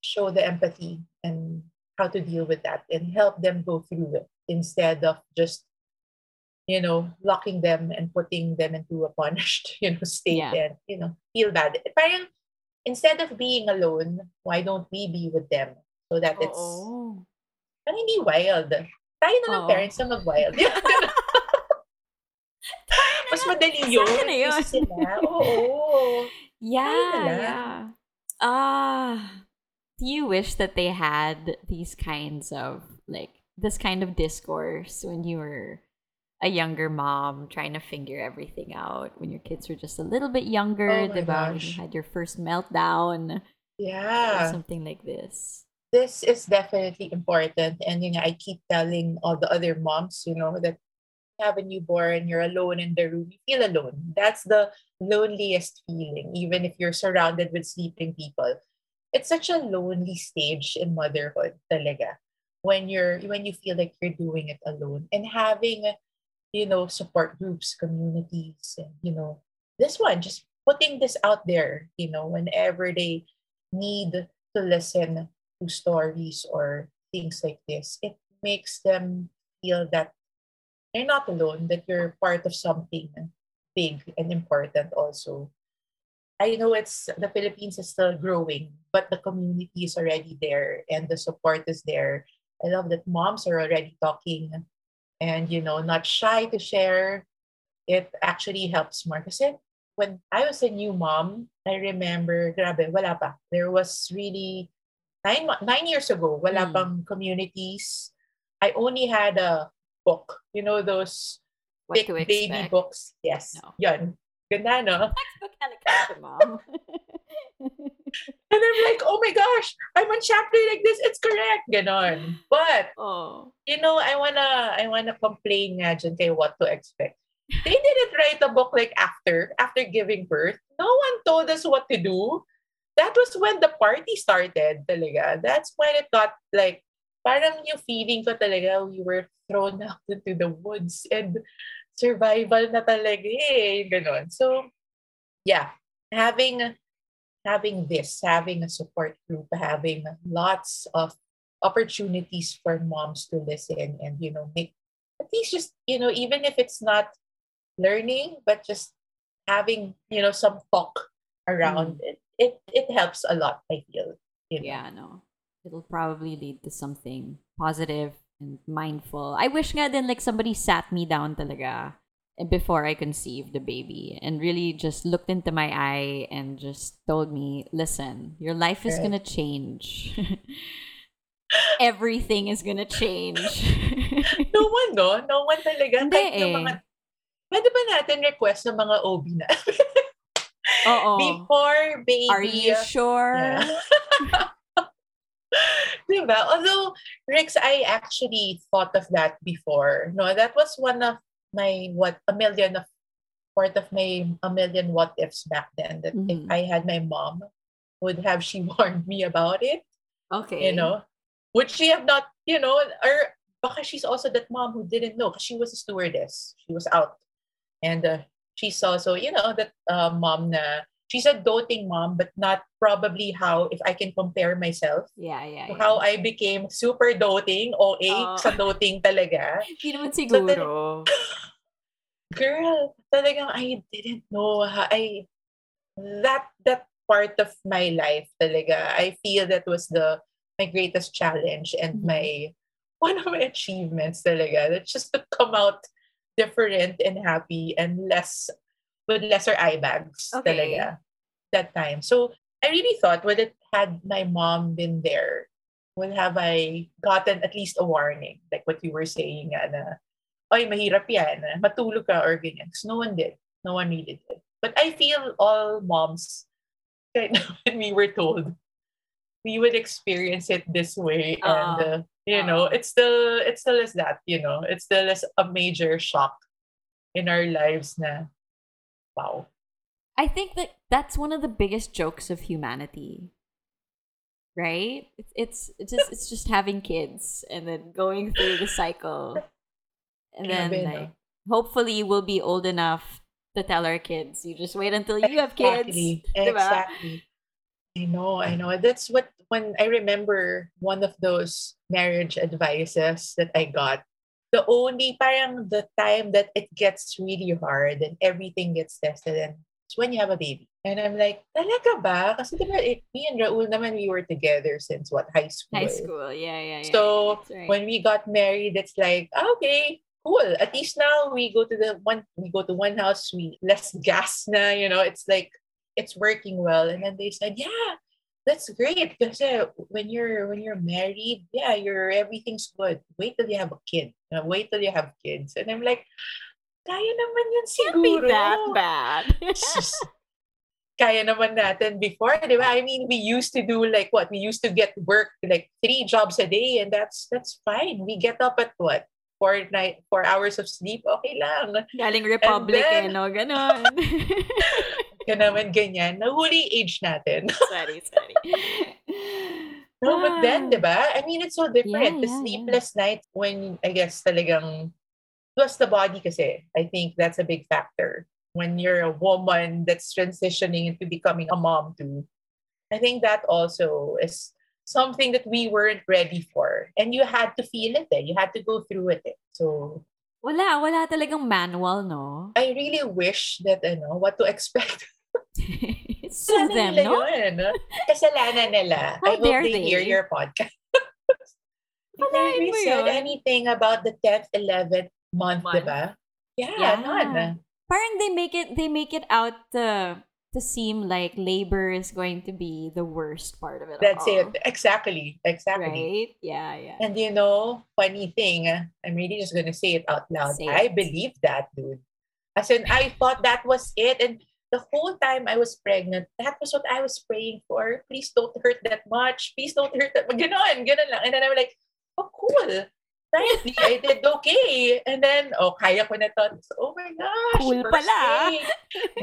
Speaker 2: show the empathy and how to deal with that and help them go through it instead of just you know, locking them and putting them into a punished, *laughs* you know, state yeah. and, you know, feel bad. Parang, instead of being alone, why don't we be with them? So that it's,
Speaker 1: oh
Speaker 2: parang hindi wild. Tayo na ng parents na mag-wild. *laughs* *laughs* Mas madali yun.
Speaker 1: Sana yun.
Speaker 2: Sila. Oo.
Speaker 1: Yeah, yeah. Ah, uh, do you wish that they had these kinds of, like, this kind of discourse when you were a younger mom trying to figure everything out when your kids were just a little bit younger,
Speaker 2: oh
Speaker 1: diba? you had your first meltdown.
Speaker 2: Yeah.
Speaker 1: something like this.
Speaker 2: This is definitely important. And you know, I keep telling all the other moms, you know, that you have a newborn, you're alone in the room, you feel alone. That's the loneliest feeling, even if you're surrounded with sleeping people. It's such a lonely stage in motherhood, talaga. When you're when you feel like you're doing it alone and having you know, support groups, communities, and, you know, this one, just putting this out there, you know, whenever they need to listen to stories or things like this, it makes them feel that they're not alone, that you're part of something big and important also. I know it's the Philippines is still growing, but the community is already there and the support is there. I love that moms are already talking and you know not shy to share it actually helps more kasi when I was a new mom I remember grabe wala pa. There was really nine nine years ago wala mm. pang communities. I only had a book you know those
Speaker 1: what
Speaker 2: thick baby books. Yes no. yun. Ganda no?
Speaker 1: Textbook helicopter mom *laughs* *laughs*
Speaker 2: And I'm like, oh my gosh, I'm on chapter like this. It's correct. Ganon. But,
Speaker 1: oh.
Speaker 2: you know, I wanna, I wanna complain nga dyan kay what to expect. They didn't write a book like after, after giving birth. No one told us what to do. That was when the party started talaga. That's when it got like, parang yung feeling ko talaga, we were thrown *laughs* out into the woods and survival na talaga eh. Ganon. So, yeah, having having this, having a support group, having lots of opportunities for moms to listen and, you know, make at least just, you know, even if it's not learning, but just having, you know, some talk around mm. it, it, it helps a lot, I feel.
Speaker 1: You know? Yeah, no. It'll probably lead to something positive and mindful. I wish nga din like somebody sat me down talaga before I conceived the baby and really just looked into my eye and just told me, listen, your life is going to change. *laughs* Everything is going to change. *laughs*
Speaker 2: no one, no? No one talaga.
Speaker 1: Hindi eh.
Speaker 2: mga, pwede ba natin request ng mga OB na?
Speaker 1: Oo. *laughs*
Speaker 2: Before baby.
Speaker 1: Are you sure?
Speaker 2: Yeah. diba? Although, Rix, I actually thought of that before. No, that was one of my what a million of part of my a million what ifs back then that mm-hmm. if I had my mom, would have she *laughs* warned me about it?
Speaker 1: Okay.
Speaker 2: You know, would she have not, you know, or because she's also that mom who didn't know because she was a stewardess. She was out And uh, she's also, you know, that uh, mom na she's a doting mom, but not probably how if I can compare myself
Speaker 1: Yeah, yeah, yeah.
Speaker 2: how I became super doting, OA
Speaker 1: Oo.
Speaker 2: sa doting talaga. *laughs*
Speaker 1: Hindi naman siguro. *coughs*
Speaker 2: Girl, talagang I didn't know I that that part of my life talaga. I feel that was the my greatest challenge and
Speaker 1: Mhm.
Speaker 2: my one of my achievements talaga. That's just to come out different and happy and less with lesser eye bags
Speaker 1: Okay.
Speaker 2: talaga that time. So I really thought would it had my mom been there, would have I gotten at least a warning, like what you were saying nga na, ay, mahirap yan, ah, matulog ka or ganyan. 'Cause no one did. No one needed it. But I feel all moms, *laughs* kahit na when we were told, we would experience it this way. and, uh, you know,
Speaker 1: Oo.
Speaker 2: it's still, it still is that, you know, it still is a major shock in our lives na, wow.
Speaker 1: I think that that's one of the biggest jokes of humanity. Right? It's it's it's just it's just having kids and then going through the cycle. And then like hopefully we'll be old enough to tell our kids. You just wait until you have kids.
Speaker 2: Exactly. *laughs* Exactly. I know, I know. That's what when I remember one of those marriage advices that I got. The only parang the time that it gets really hard and everything gets tested and it's when you have a baby. And I'm like, talaga ba? Kasi diba, it, me and Raul naman, we were together since what, high school?
Speaker 1: High school, yeah, yeah, yeah.
Speaker 2: So
Speaker 1: right.
Speaker 2: when we got married, it's like, ah, okay, cool. At least now we go to the one we go to one house, we less gas na, you know, it's like it's working well. And then they said, Yeah, that's great. Because when you're when you're married, yeah, you're everything's good. Wait till you have a kid. Uh, wait till you have kids. And I'm like, kaya naman yun
Speaker 1: can't be
Speaker 2: siguro.
Speaker 1: that bad.
Speaker 2: Kaya naman natin before, di ba? I mean, we used to do like what? We used to get work like three jobs a day and that's that's fine. We get up at what? Four night, four hours of sleep, okay lang.
Speaker 1: Galing Republic eh,
Speaker 2: then-
Speaker 1: no? Ganon. *laughs*
Speaker 2: Kaya naman ganyan. Nahuli age natin. *laughs*
Speaker 1: sorry, sorry.
Speaker 2: No, but then,
Speaker 1: Ah.
Speaker 2: di ba? I mean, it's so different.
Speaker 1: Yeah,
Speaker 2: the
Speaker 1: yeah, yeah.
Speaker 2: sleepless nights when, I guess, talagang, plus the body kasi. I think that's a big factor. When you're a woman that's transitioning into becoming a mom too. I think that also is something that we weren't ready for. And you had to feel it eh. You had to go through it eh. So,
Speaker 1: Wala, wala talagang manual, no?
Speaker 2: I really wish that, ano, what to expect. *laughs* *laughs*
Speaker 1: Sue
Speaker 2: Kasalanan
Speaker 1: them,
Speaker 2: nila
Speaker 1: no?
Speaker 2: yun. Kasalanan nila.
Speaker 1: How
Speaker 2: I hope
Speaker 1: dare
Speaker 2: they, hear
Speaker 1: they?
Speaker 2: your podcast. *laughs*
Speaker 1: Walain
Speaker 2: we said
Speaker 1: yun.
Speaker 2: anything about the 10th, 11th month,
Speaker 1: Month.
Speaker 2: diba? Yeah,
Speaker 1: Yeah.
Speaker 2: none.
Speaker 1: Parang they make it they make it out to to seem like labor is going to be the worst part of it
Speaker 2: That's
Speaker 1: all.
Speaker 2: it. Exactly. Exactly.
Speaker 1: Right? Yeah, yeah.
Speaker 2: And you know, funny thing, I'm really just gonna say it out loud.
Speaker 1: Say
Speaker 2: I
Speaker 1: it.
Speaker 2: believe that, dude. As in, I thought that was it. And the whole time I was pregnant, that was what I was praying for. Please don't hurt that much. Please don't hurt that much. Ganon, ganon lang. And then I'm like, oh, cool. Finally, I did okay. And then, oh, kaya ko na to. So, oh my gosh.
Speaker 1: Cool pala.
Speaker 2: day.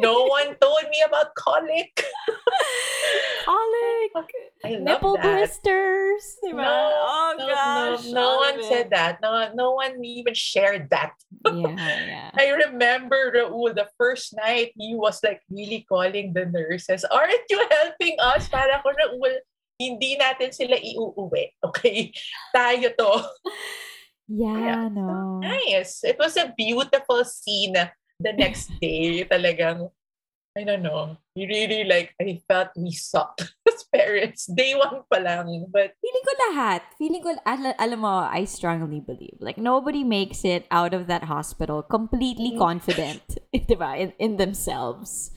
Speaker 2: No one told me about colic. *laughs*
Speaker 1: Colic!
Speaker 2: I love
Speaker 1: Nipple
Speaker 2: that.
Speaker 1: blisters! Diba?
Speaker 2: No,
Speaker 1: oh
Speaker 2: no,
Speaker 1: gosh!
Speaker 2: no, no one
Speaker 1: it.
Speaker 2: said that. No, no one even shared that.
Speaker 1: Yeah, *laughs* yeah.
Speaker 2: I remember Raul, the first night he was like really calling the nurses, aren't you helping us? Para ko Raul, hindi natin sila iuuwi. Okay? Tayo to. *laughs*
Speaker 1: Yeah, no.
Speaker 2: Nice. It was a beautiful scene the next *laughs* day. Talagang, I don't know. We really like, I felt we sucked as *laughs* parents. Day one pa lang. But
Speaker 1: Feeling ko lahat. Feeling ko, al- alam mo, I strongly believe. Like, nobody makes it out of that hospital completely
Speaker 2: Mm.
Speaker 1: confident, *laughs* diba, in, in themselves.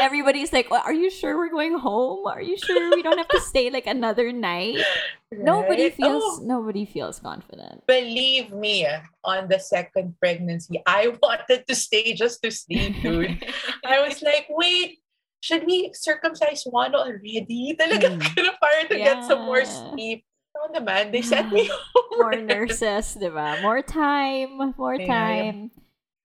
Speaker 1: Everybody's like, well, are you sure we're going home? Are you sure we don't have to stay like another night? *laughs* Nobody feels,
Speaker 2: Oh,
Speaker 1: nobody feels confident.
Speaker 2: believe me, on the second pregnancy, I *laughs* wanted to stay just to sleep, dude. I was like, wait, should we circumcise one already? Talaga,
Speaker 1: Mm.
Speaker 2: para to get some more
Speaker 1: Yeah.
Speaker 2: sleep. No naman, they sent me
Speaker 1: more
Speaker 2: home.
Speaker 1: nurses, diba? More time, more
Speaker 2: Yeah.
Speaker 1: time.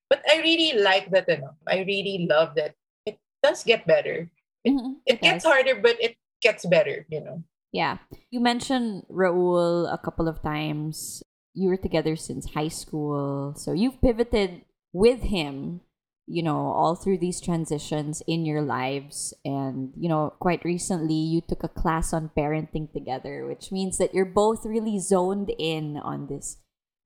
Speaker 2: But I really like that, ano. I really love that. It does get better.
Speaker 1: Mhm,
Speaker 2: It gets
Speaker 1: does.
Speaker 2: harder, but it gets better, you know.
Speaker 1: Yeah. You mentioned Raul a couple of times. You were together since high school. So you've pivoted with him you know, all through these transitions in your lives. And, you know, quite recently you took a class on parenting together, which means that you're both really zoned in on this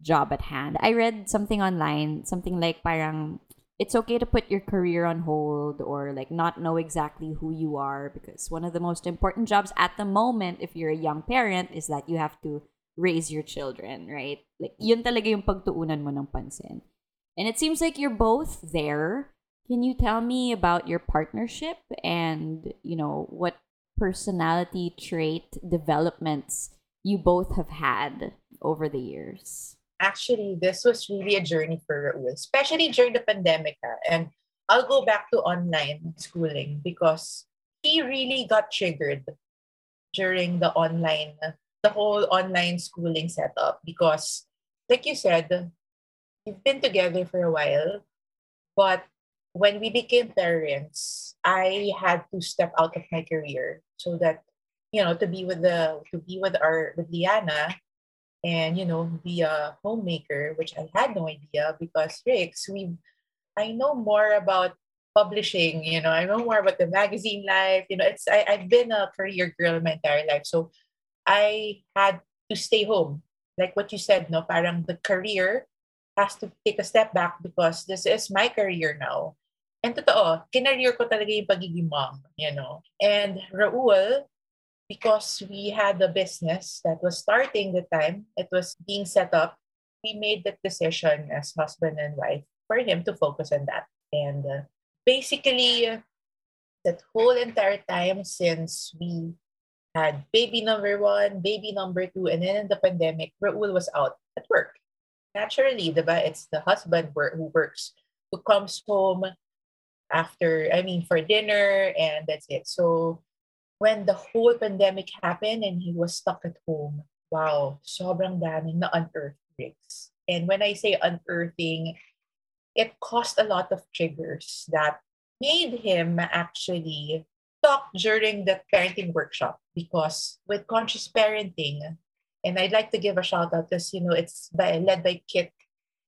Speaker 1: job at hand. I read something online, something like parang it's okay to put your career on hold or like not know exactly who you are because one of the most important jobs at the moment if you're a young parent is that you have to raise your children, right? Like yun talaga yung pagtuunan mo ng pansin. And it seems like you're both there. Can you tell me about your partnership and, you know, what personality trait developments you both have had over the years?
Speaker 2: Actually, this was really a journey for Raul, especially during the pandemic. ah. And I'll go back to online schooling because he really got triggered during the online, the whole online schooling setup. Because, like you said, we've been together for a while, but when we became parents, I had to step out of my career so that you know to be with the to be with our with Liana and you know be a homemaker, which I had no idea because Rix, we I know more about publishing, you know, I know more about the magazine life. You know, it's I, I've been a career girl my entire life. So I had to stay home. Like what you said, no, parang the career has to take a step back because this is my career now. And totoo, kinareer ko talaga yung pagiging mom, you know. And Raul, because we had a business that was starting the time, it was being set up, we made that decision as husband and wife for him to focus on that. And uh, basically, uh, that whole entire time since we had baby number one, baby number two, and then in the pandemic, Raul was out at work. Naturally, diba? it's the husband who works, who comes home after, I mean, for dinner, and that's it. So when the whole pandemic happened and he was stuck at home, wow, sobrang daming na unearthed tricks. And when I say unearthing, it caused a lot of triggers that made him actually talk during the parenting workshop because with conscious parenting, and I'd like to give a shout out because you know it's by led by Kit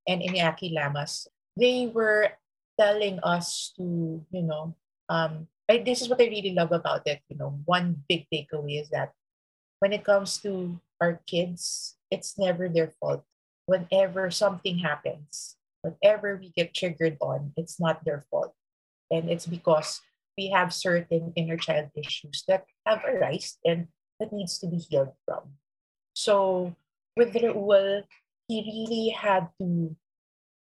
Speaker 2: and Iñaki Lamas. They were telling us to, you know, um, I, this is what I really love about it. You know, one big takeaway is that when it comes to our kids, it's never their fault. Whenever something happens, whatever we get triggered on, it's not their fault. And it's because we have certain inner child issues that have arisen and that needs to be healed from. So with Raul, he really had to,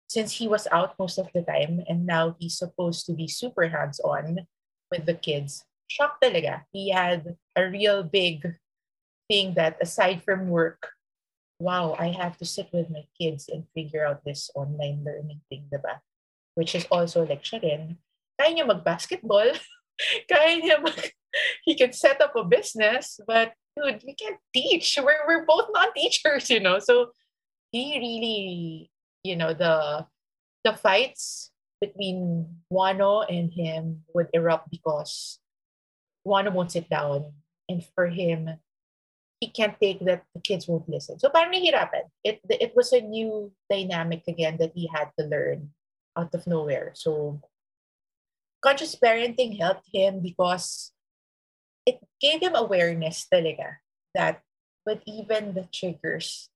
Speaker 2: since he was out most of the time and now he's supposed to be super hands-on with the kids, shock talaga. He had a real big thing that aside from work, wow, I have to sit with my kids and figure out this online learning thing, diba? Which is also lecturing. Kaya niya mag-basketball. *laughs* Kaya niya mag... *laughs* He can set up a business, but dude, we can't teach. We're, we're both not teachers, you know? So he really, you know, the the fights between Wano and him would erupt because Wano won't sit down. And for him, he can't take that the kids won't listen. So parang nahihirapan. It, it was a new dynamic again that he had to learn out of nowhere. So conscious parenting helped him because it gave him awareness talaga that with even the triggers,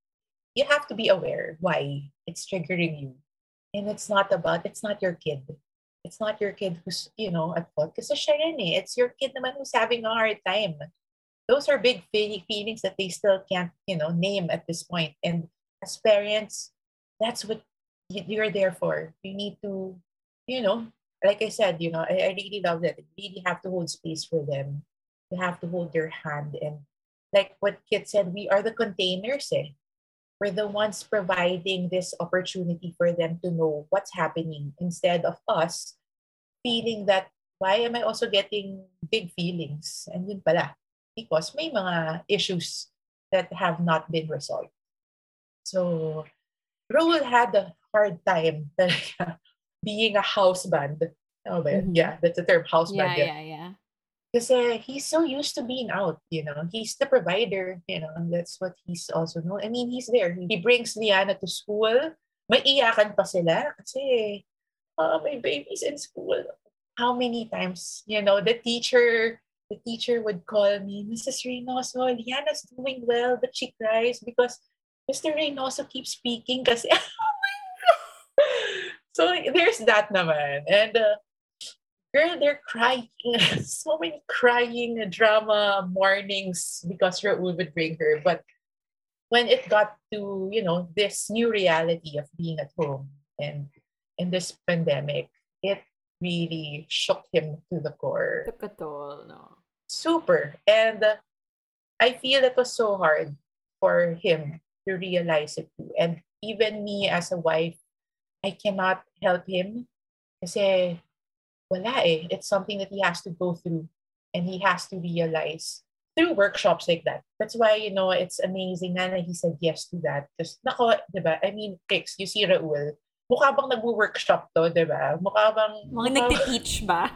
Speaker 2: you have to be aware why it's triggering you. And it's not about, it's not your kid. It's not your kid who's, you know, at fault. Kasi siya rin eh. It's your kid naman who's having a hard time. Those are big feelings that they still can't, you know, name at this point. And as parents, that's what you're there for. You need to, you know, like I said, you know, I, I really love that. You really have to hold space for them. You have to hold their hand. And like what Kit said, we are the containers. Eh. We're the ones providing this opportunity for them to know what's happening instead of us feeling that why am I also getting big feelings? And yun pala, because may mga issues that have not been resolved. So Raul had a hard time *laughs* being a house band. Oh?
Speaker 1: Mhm.
Speaker 2: Yeah, that's the term, house
Speaker 1: Yeah,
Speaker 2: band.
Speaker 1: yeah, yeah.
Speaker 2: Kasi he's so used to being out, you know. He's the provider, you know, that's what he's also known. I mean, he's there. He brings Liana to school. May iyakan pa sila kasi uh, my baby's in school. How many times, you know, the teacher, the teacher would call me, Mrs. Reynoso, Liana's doing well, but she cries because Mr. Reynoso keeps speaking kasi, *laughs* oh my God! So there's that naman. And uh, girl, they're crying. *laughs* so many crying drama mornings because Raul would bring her. But when it got to, you know, this new reality of being at home and in this pandemic, it really shook him to the core.
Speaker 1: Took a toll, no?
Speaker 2: Super. And uh, I feel it was so hard for him to realize it too. And even me as a wife, I cannot help him kasi wala eh. It's something that he has to go through and he has to realize through workshops like that. That's why, you know, it's amazing na, na he said yes to that. Because, nako, di ba? I mean, Pix, you see Raul, mukha bang nag-workshop to, di ba? Mukha bang...
Speaker 1: Mga nagti-teach ba?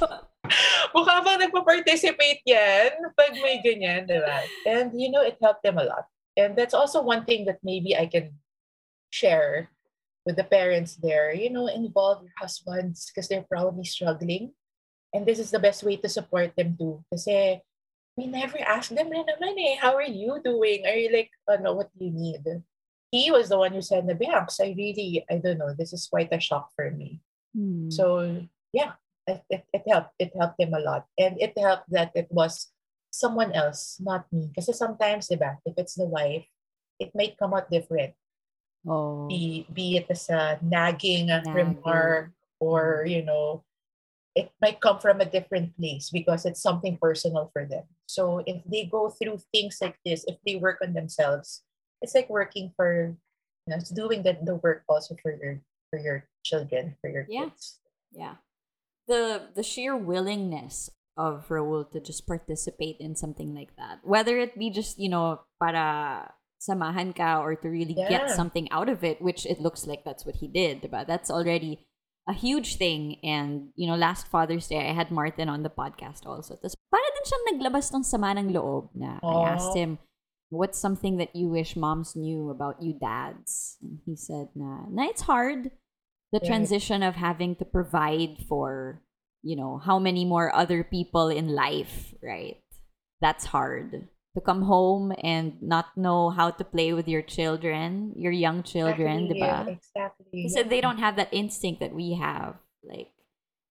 Speaker 1: *laughs*
Speaker 2: mukha bang nagpa-participate yan pag may ganyan, di ba? And, you know, it helped them a lot. And that's also one thing that maybe I can share with the parents there, you know, involve your husbands because they're probably struggling. And this is the best way to support them too. Kasi we never ask them na naman eh, how are you doing? Are you like, ano, what do you need? He was the one who said, Nabiaks, I really, I don't know, this is quite a shock for me.
Speaker 1: Hmm.
Speaker 2: So yeah, it, it, it helped. It helped him a lot. And it helped that it was someone else, not me. Because sometimes, diba, if it's the wife, it might come out different.
Speaker 1: Oh.
Speaker 2: be be it as a nagging, uh,
Speaker 1: Nagging.
Speaker 2: remark or mm-hmm. you know it might come from a different place because it's something personal for them so if they go through things like this if they work on themselves it's like working for you know it's doing the, the work also for your for your children for your
Speaker 1: Yeah.
Speaker 2: kids
Speaker 1: Yeah. The the sheer willingness of Raul to just participate in something like that. Whether it be just, you know, para samahan ka or to really get something out of it, which it looks like that's what he did, diba? That's already a huge thing. And, you know, last Father's Day, I had Martin on the podcast also. Tapos para din siyang naglabas ng sama ng loob na I asked him, what's something that you wish moms knew about you dads? And he said na, na it's hard the
Speaker 2: Right.
Speaker 1: transition of having to provide for you know how many more other people in life right that's hard to come home and not know how to play with your children your young children
Speaker 2: exactly,
Speaker 1: diba?
Speaker 2: exactly
Speaker 1: said they don't have that instinct that we have like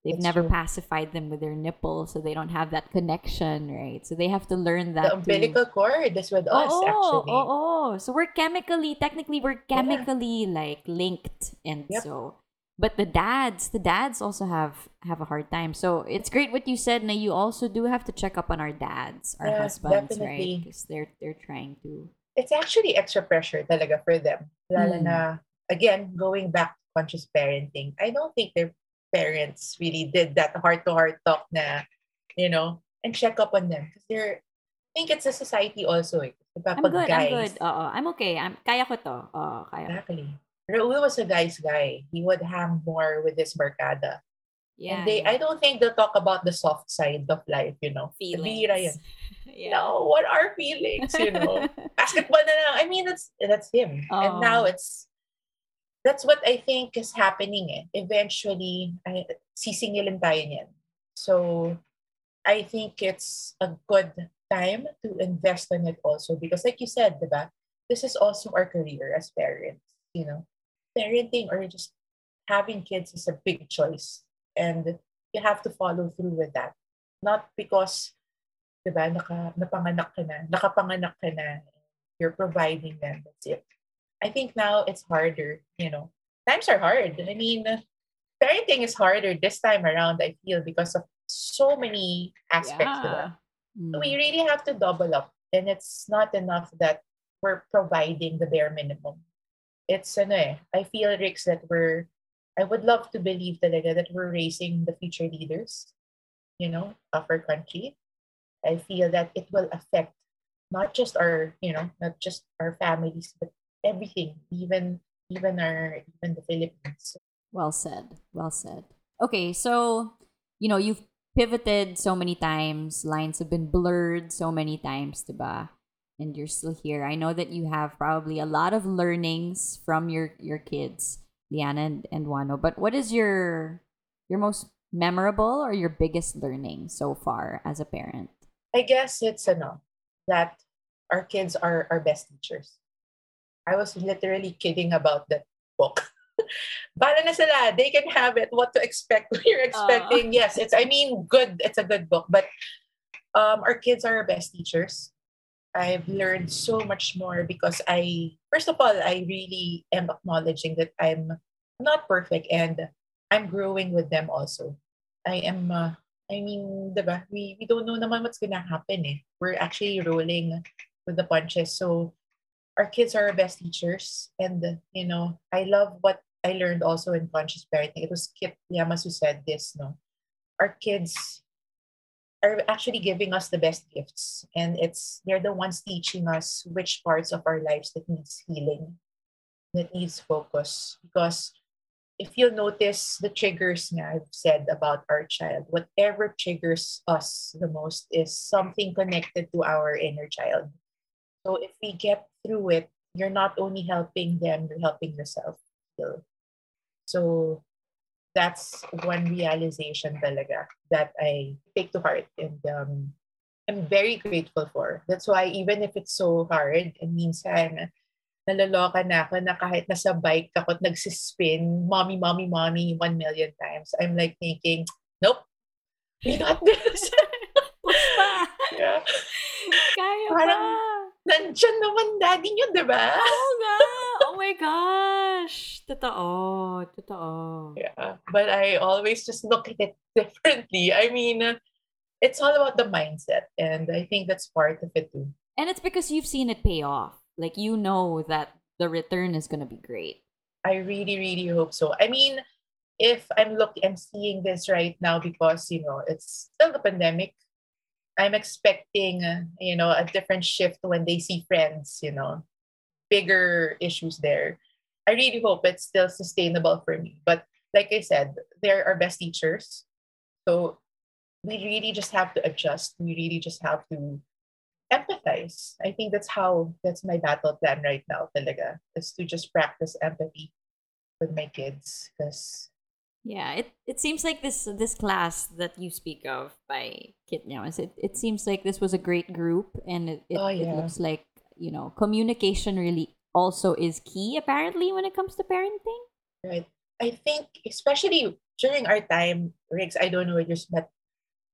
Speaker 1: they've
Speaker 2: That's
Speaker 1: never
Speaker 2: true.
Speaker 1: pacified them with their nipple, so they don't have that connection right so they have to learn that
Speaker 2: the
Speaker 1: too.
Speaker 2: umbilical cord is with us
Speaker 1: oh,
Speaker 2: actually
Speaker 1: Oh, oh. So we're chemically, technically, we're chemically like linked, and
Speaker 2: Yep.
Speaker 1: so. But the dads, the dads also have have a hard time. So it's great what you said. Now you also do have to check up on our dads, our
Speaker 2: Yeah,
Speaker 1: husbands, right? Because they're they're trying to.
Speaker 2: it's actually extra pressure talaga for them. Lalo
Speaker 1: Mm.
Speaker 2: na, again, going back to conscious parenting, I don't think their parents really did that heart-to-heart talk na, you know, and check up on them. Because they're, I think it's a society also. Eh. Diba,
Speaker 1: I'm good. I'm
Speaker 2: guys,
Speaker 1: good. Oo, I'm okay. I'm kaya ko to. Oo, kaya. ko.
Speaker 2: Exactly. Raul was a guy's guy. He would hang more with his barkada.
Speaker 1: Yeah.
Speaker 2: and they,
Speaker 1: yeah.
Speaker 2: I don't think they'll talk about the soft side of life, you know.
Speaker 1: feelings. *laughs* Yeah.
Speaker 2: No, what are feelings, you know? *laughs* basketball na lang. I mean, that's that's him. And now
Speaker 1: Oh.
Speaker 2: it's that's what I think is happening. Eh. Eventually, ay, sisingilin tayo niyan. So, I think it's a good time to invest on it also because, like you said, diba, this is also our career as parents. You know, parenting or just having kids is a big choice, and you have to follow through with that. Not because diba, naka, napanganak ka na, nakapanganak ka na, you're providing them, that's it. I think now it's harder, you know. Times are hard. I mean, parenting is harder this time around, I feel, because of so many aspects.
Speaker 1: Yeah. Mm.
Speaker 2: we really have to double up. And it's not enough that we're providing the bare minimum. It's ano eh, I feel, Rix, that we're, I would love to believe talaga that we're raising the future leaders, you know, of our country. I feel that it will affect not just our, you know, not just our families, but everything, even even our even the Philippines.
Speaker 1: Well said. Well said. Okay, so you know you've pivoted so many times. Lines have been blurred so many times, diba? And you're still here. I know that you have probably a lot of learnings from your your kids. Liana and, and Wano. But what is your your most memorable or your biggest learning so far as a parent?
Speaker 2: I guess it's ano, that our kids are our best teachers. I was literally kidding about that book. *laughs* Na sila. They can have it. What to expect *laughs* when you're expecting. Uh. Yes, it's, I mean, good. It's a good book. But um, our kids are our best teachers. I've learned so much more because I, first of all, I really am acknowledging that I'm not perfect and I'm growing with them also. I am, uh, I mean, diba, we, we don't know naman what's gonna happen eh. We're actually rolling with the punches. So our kids are our best teachers. And, you know, I love what I learned also in conscious parenting. It was Kit Yamas who said this, no? Our kids are actually giving us the best gifts. And it's they're the ones teaching us which parts of our lives that needs healing, that needs focus. Because if you'll notice the triggers I've said about our child, whatever triggers us the most is something connected to our inner child. So if we get through it, you're not only helping them, you're helping yourself. So that's one realization talaga that I take to heart and um, I'm very grateful for. That's why even if it's so hard, and minsan naloloka na ako na kahit nasa bike ako at nagsispin, mommy, mommy, mommy, one million times. I'm like thinking, nope, we got this.
Speaker 1: yeah. Kaya Parang,
Speaker 2: ba? Nandyan naman daddy nyo, di ba?
Speaker 1: Oo nga. Oh my gosh. Totoo. Totoo.
Speaker 2: Yeah. But I always just look at it *laughs* differently. I mean, it's all about the mindset. And I think that's part of it too.
Speaker 1: And it's because you've seen it pay off like you know that the return is gonna be great.
Speaker 2: I really, really hope so. I mean, if I'm looking, I'm seeing this right now because you know it's still the pandemic. I'm expecting, you know, a different shift when they see friends. You know, bigger issues there. I really hope it's still sustainable for me. But like I said, they're our best teachers. So we really just have to adjust. We really just have to empathize. I think that's how that's my battle plan right now talaga is to just practice empathy with my kids because
Speaker 1: yeah, it it seems like this this class that you speak of by Kit Nyamas, it, it seems like this was a great group and it, it, oh, yeah. it looks like, you know, communication really also is key apparently when it comes to parenting.
Speaker 2: Right. I think especially during our time, Rix, I don't know yours, but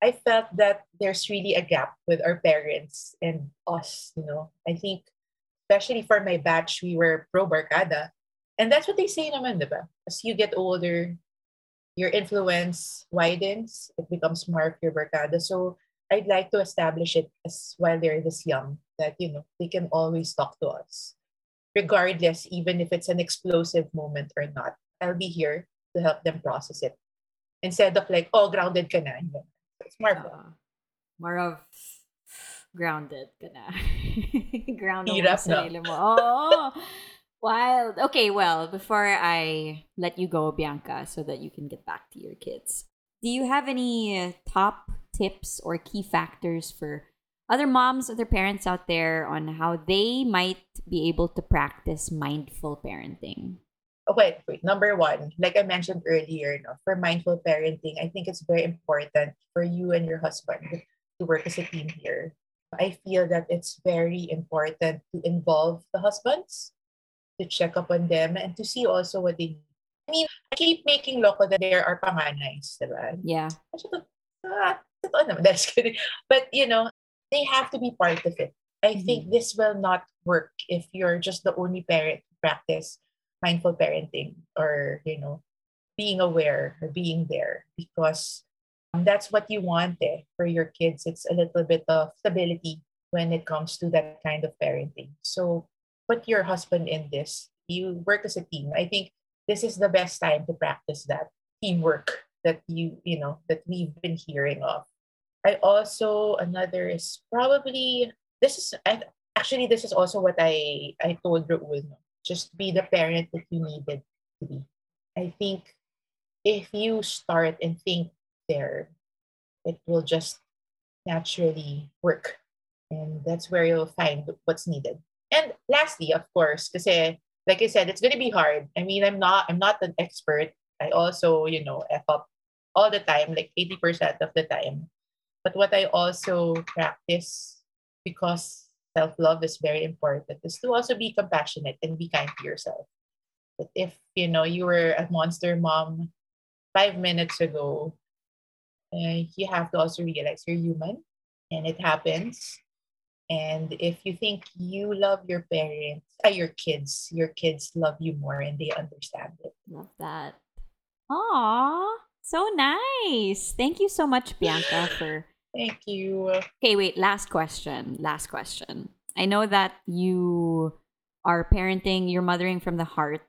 Speaker 2: I felt that there's really a gap with our parents and us, you know. I think, especially for my batch, we were pro barkada. And that's what they say naman, diba? As you get older, your influence widens, it becomes more of your barkada. So I'd like to establish it as while they're this young, that, you know, they can always talk to us. Regardless, even if it's an explosive moment or not, I'll be here to help them process it. Instead of like, oh, grounded ka na. It's more uh,
Speaker 1: more of grounded ka na. *laughs* grounded Hirap mo mo. Oh, wild. Okay, well, before I let you go, Bianca, so that you can get back to your kids, do you have any top tips or key factors for other moms, other parents out there on how they might be able to practice mindful parenting?
Speaker 2: okay, wait. Number one, like I mentioned earlier, no, for mindful parenting, I think it's very important for you and your husband to work as a team here. I feel that it's very important to involve the husbands, to check up on them, and to see also what they need. I mean, I keep making loco that there are panganays, diba?
Speaker 1: Yeah.
Speaker 2: Ah, *laughs* that's kidding. But, you know, they have to be part of it. I mm-hmm. think this will not work if you're just the only parent to practice mindful parenting or you know being aware or being there because um, that's what you want eh, for your kids. It's a little bit of stability when it comes to that kind of parenting. So put your husband in this. You work as a team. I think this is the best time to practice that teamwork that you you know that we've been hearing of i also another is probably this is I, actually this is also what i i told Raul just be the parent that you needed to be. I think if you start and think there, it will just naturally work. And that's where you'll find what's needed. And lastly, of course, because like I said, it's gonna be hard. I mean, I'm not I'm not an expert. I also, you know, F up all the time, like 80% of the time. But what I also practice because self-love is very important is to also be compassionate and be kind to yourself. But if you know you were a monster mom five minutes ago, uh, you have to also realize you're human and it happens. And if you think you love your parents, uh, your kids, your kids love you more and they understand it.
Speaker 1: Love that. Aw, so nice. Thank you so much, Bianca, for.
Speaker 2: Thank you.
Speaker 1: Okay, wait. Last question. Last question. I know that you are parenting, you're mothering from the heart,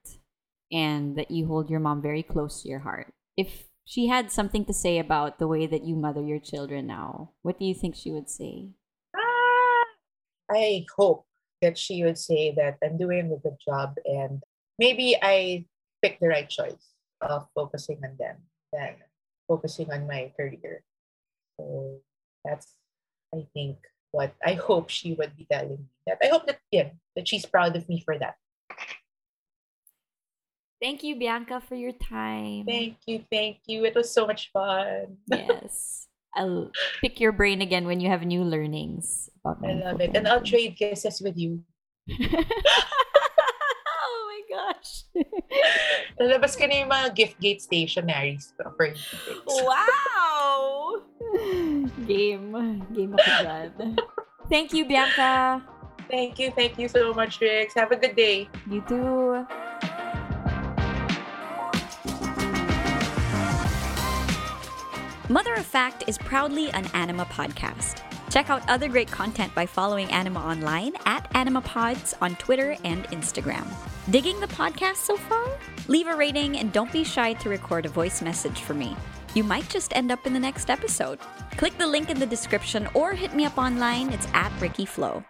Speaker 1: and that you hold your mom very close to your heart. If she had something to say about the way that you mother your children now, what do you think she would say?
Speaker 2: Ah, I hope that she would say that I'm doing a good job and maybe I picked the right choice of focusing on them than focusing on my career. So that's, I think, what I hope she would be telling me. That I hope that yeah, that she's proud of me for that.
Speaker 1: Thank you, Bianca, for your time.
Speaker 2: Thank you, thank you. It was so much fun.
Speaker 1: yes. I'll pick your brain again when you have new learnings about
Speaker 2: I love it. And I'll trade kisses with you. *laughs*
Speaker 1: oh my gosh.
Speaker 2: Lalabas ka na yung mga gift gate stationaries
Speaker 1: wow! Game. Game ako dyan. Thank you, Bianca.
Speaker 2: Thank you. Thank you so much, Rix. Have a good day.
Speaker 1: You too.
Speaker 3: Mother of Fact is proudly an Anima podcast. Check out other great content by following Anima online at AnimaPods on Twitter and Instagram. Digging the podcast so far? Leave a rating and don't be shy to record a voice message for me. You might just end up in the next episode. Click the link in the description or hit me up online. It's at rikiflo.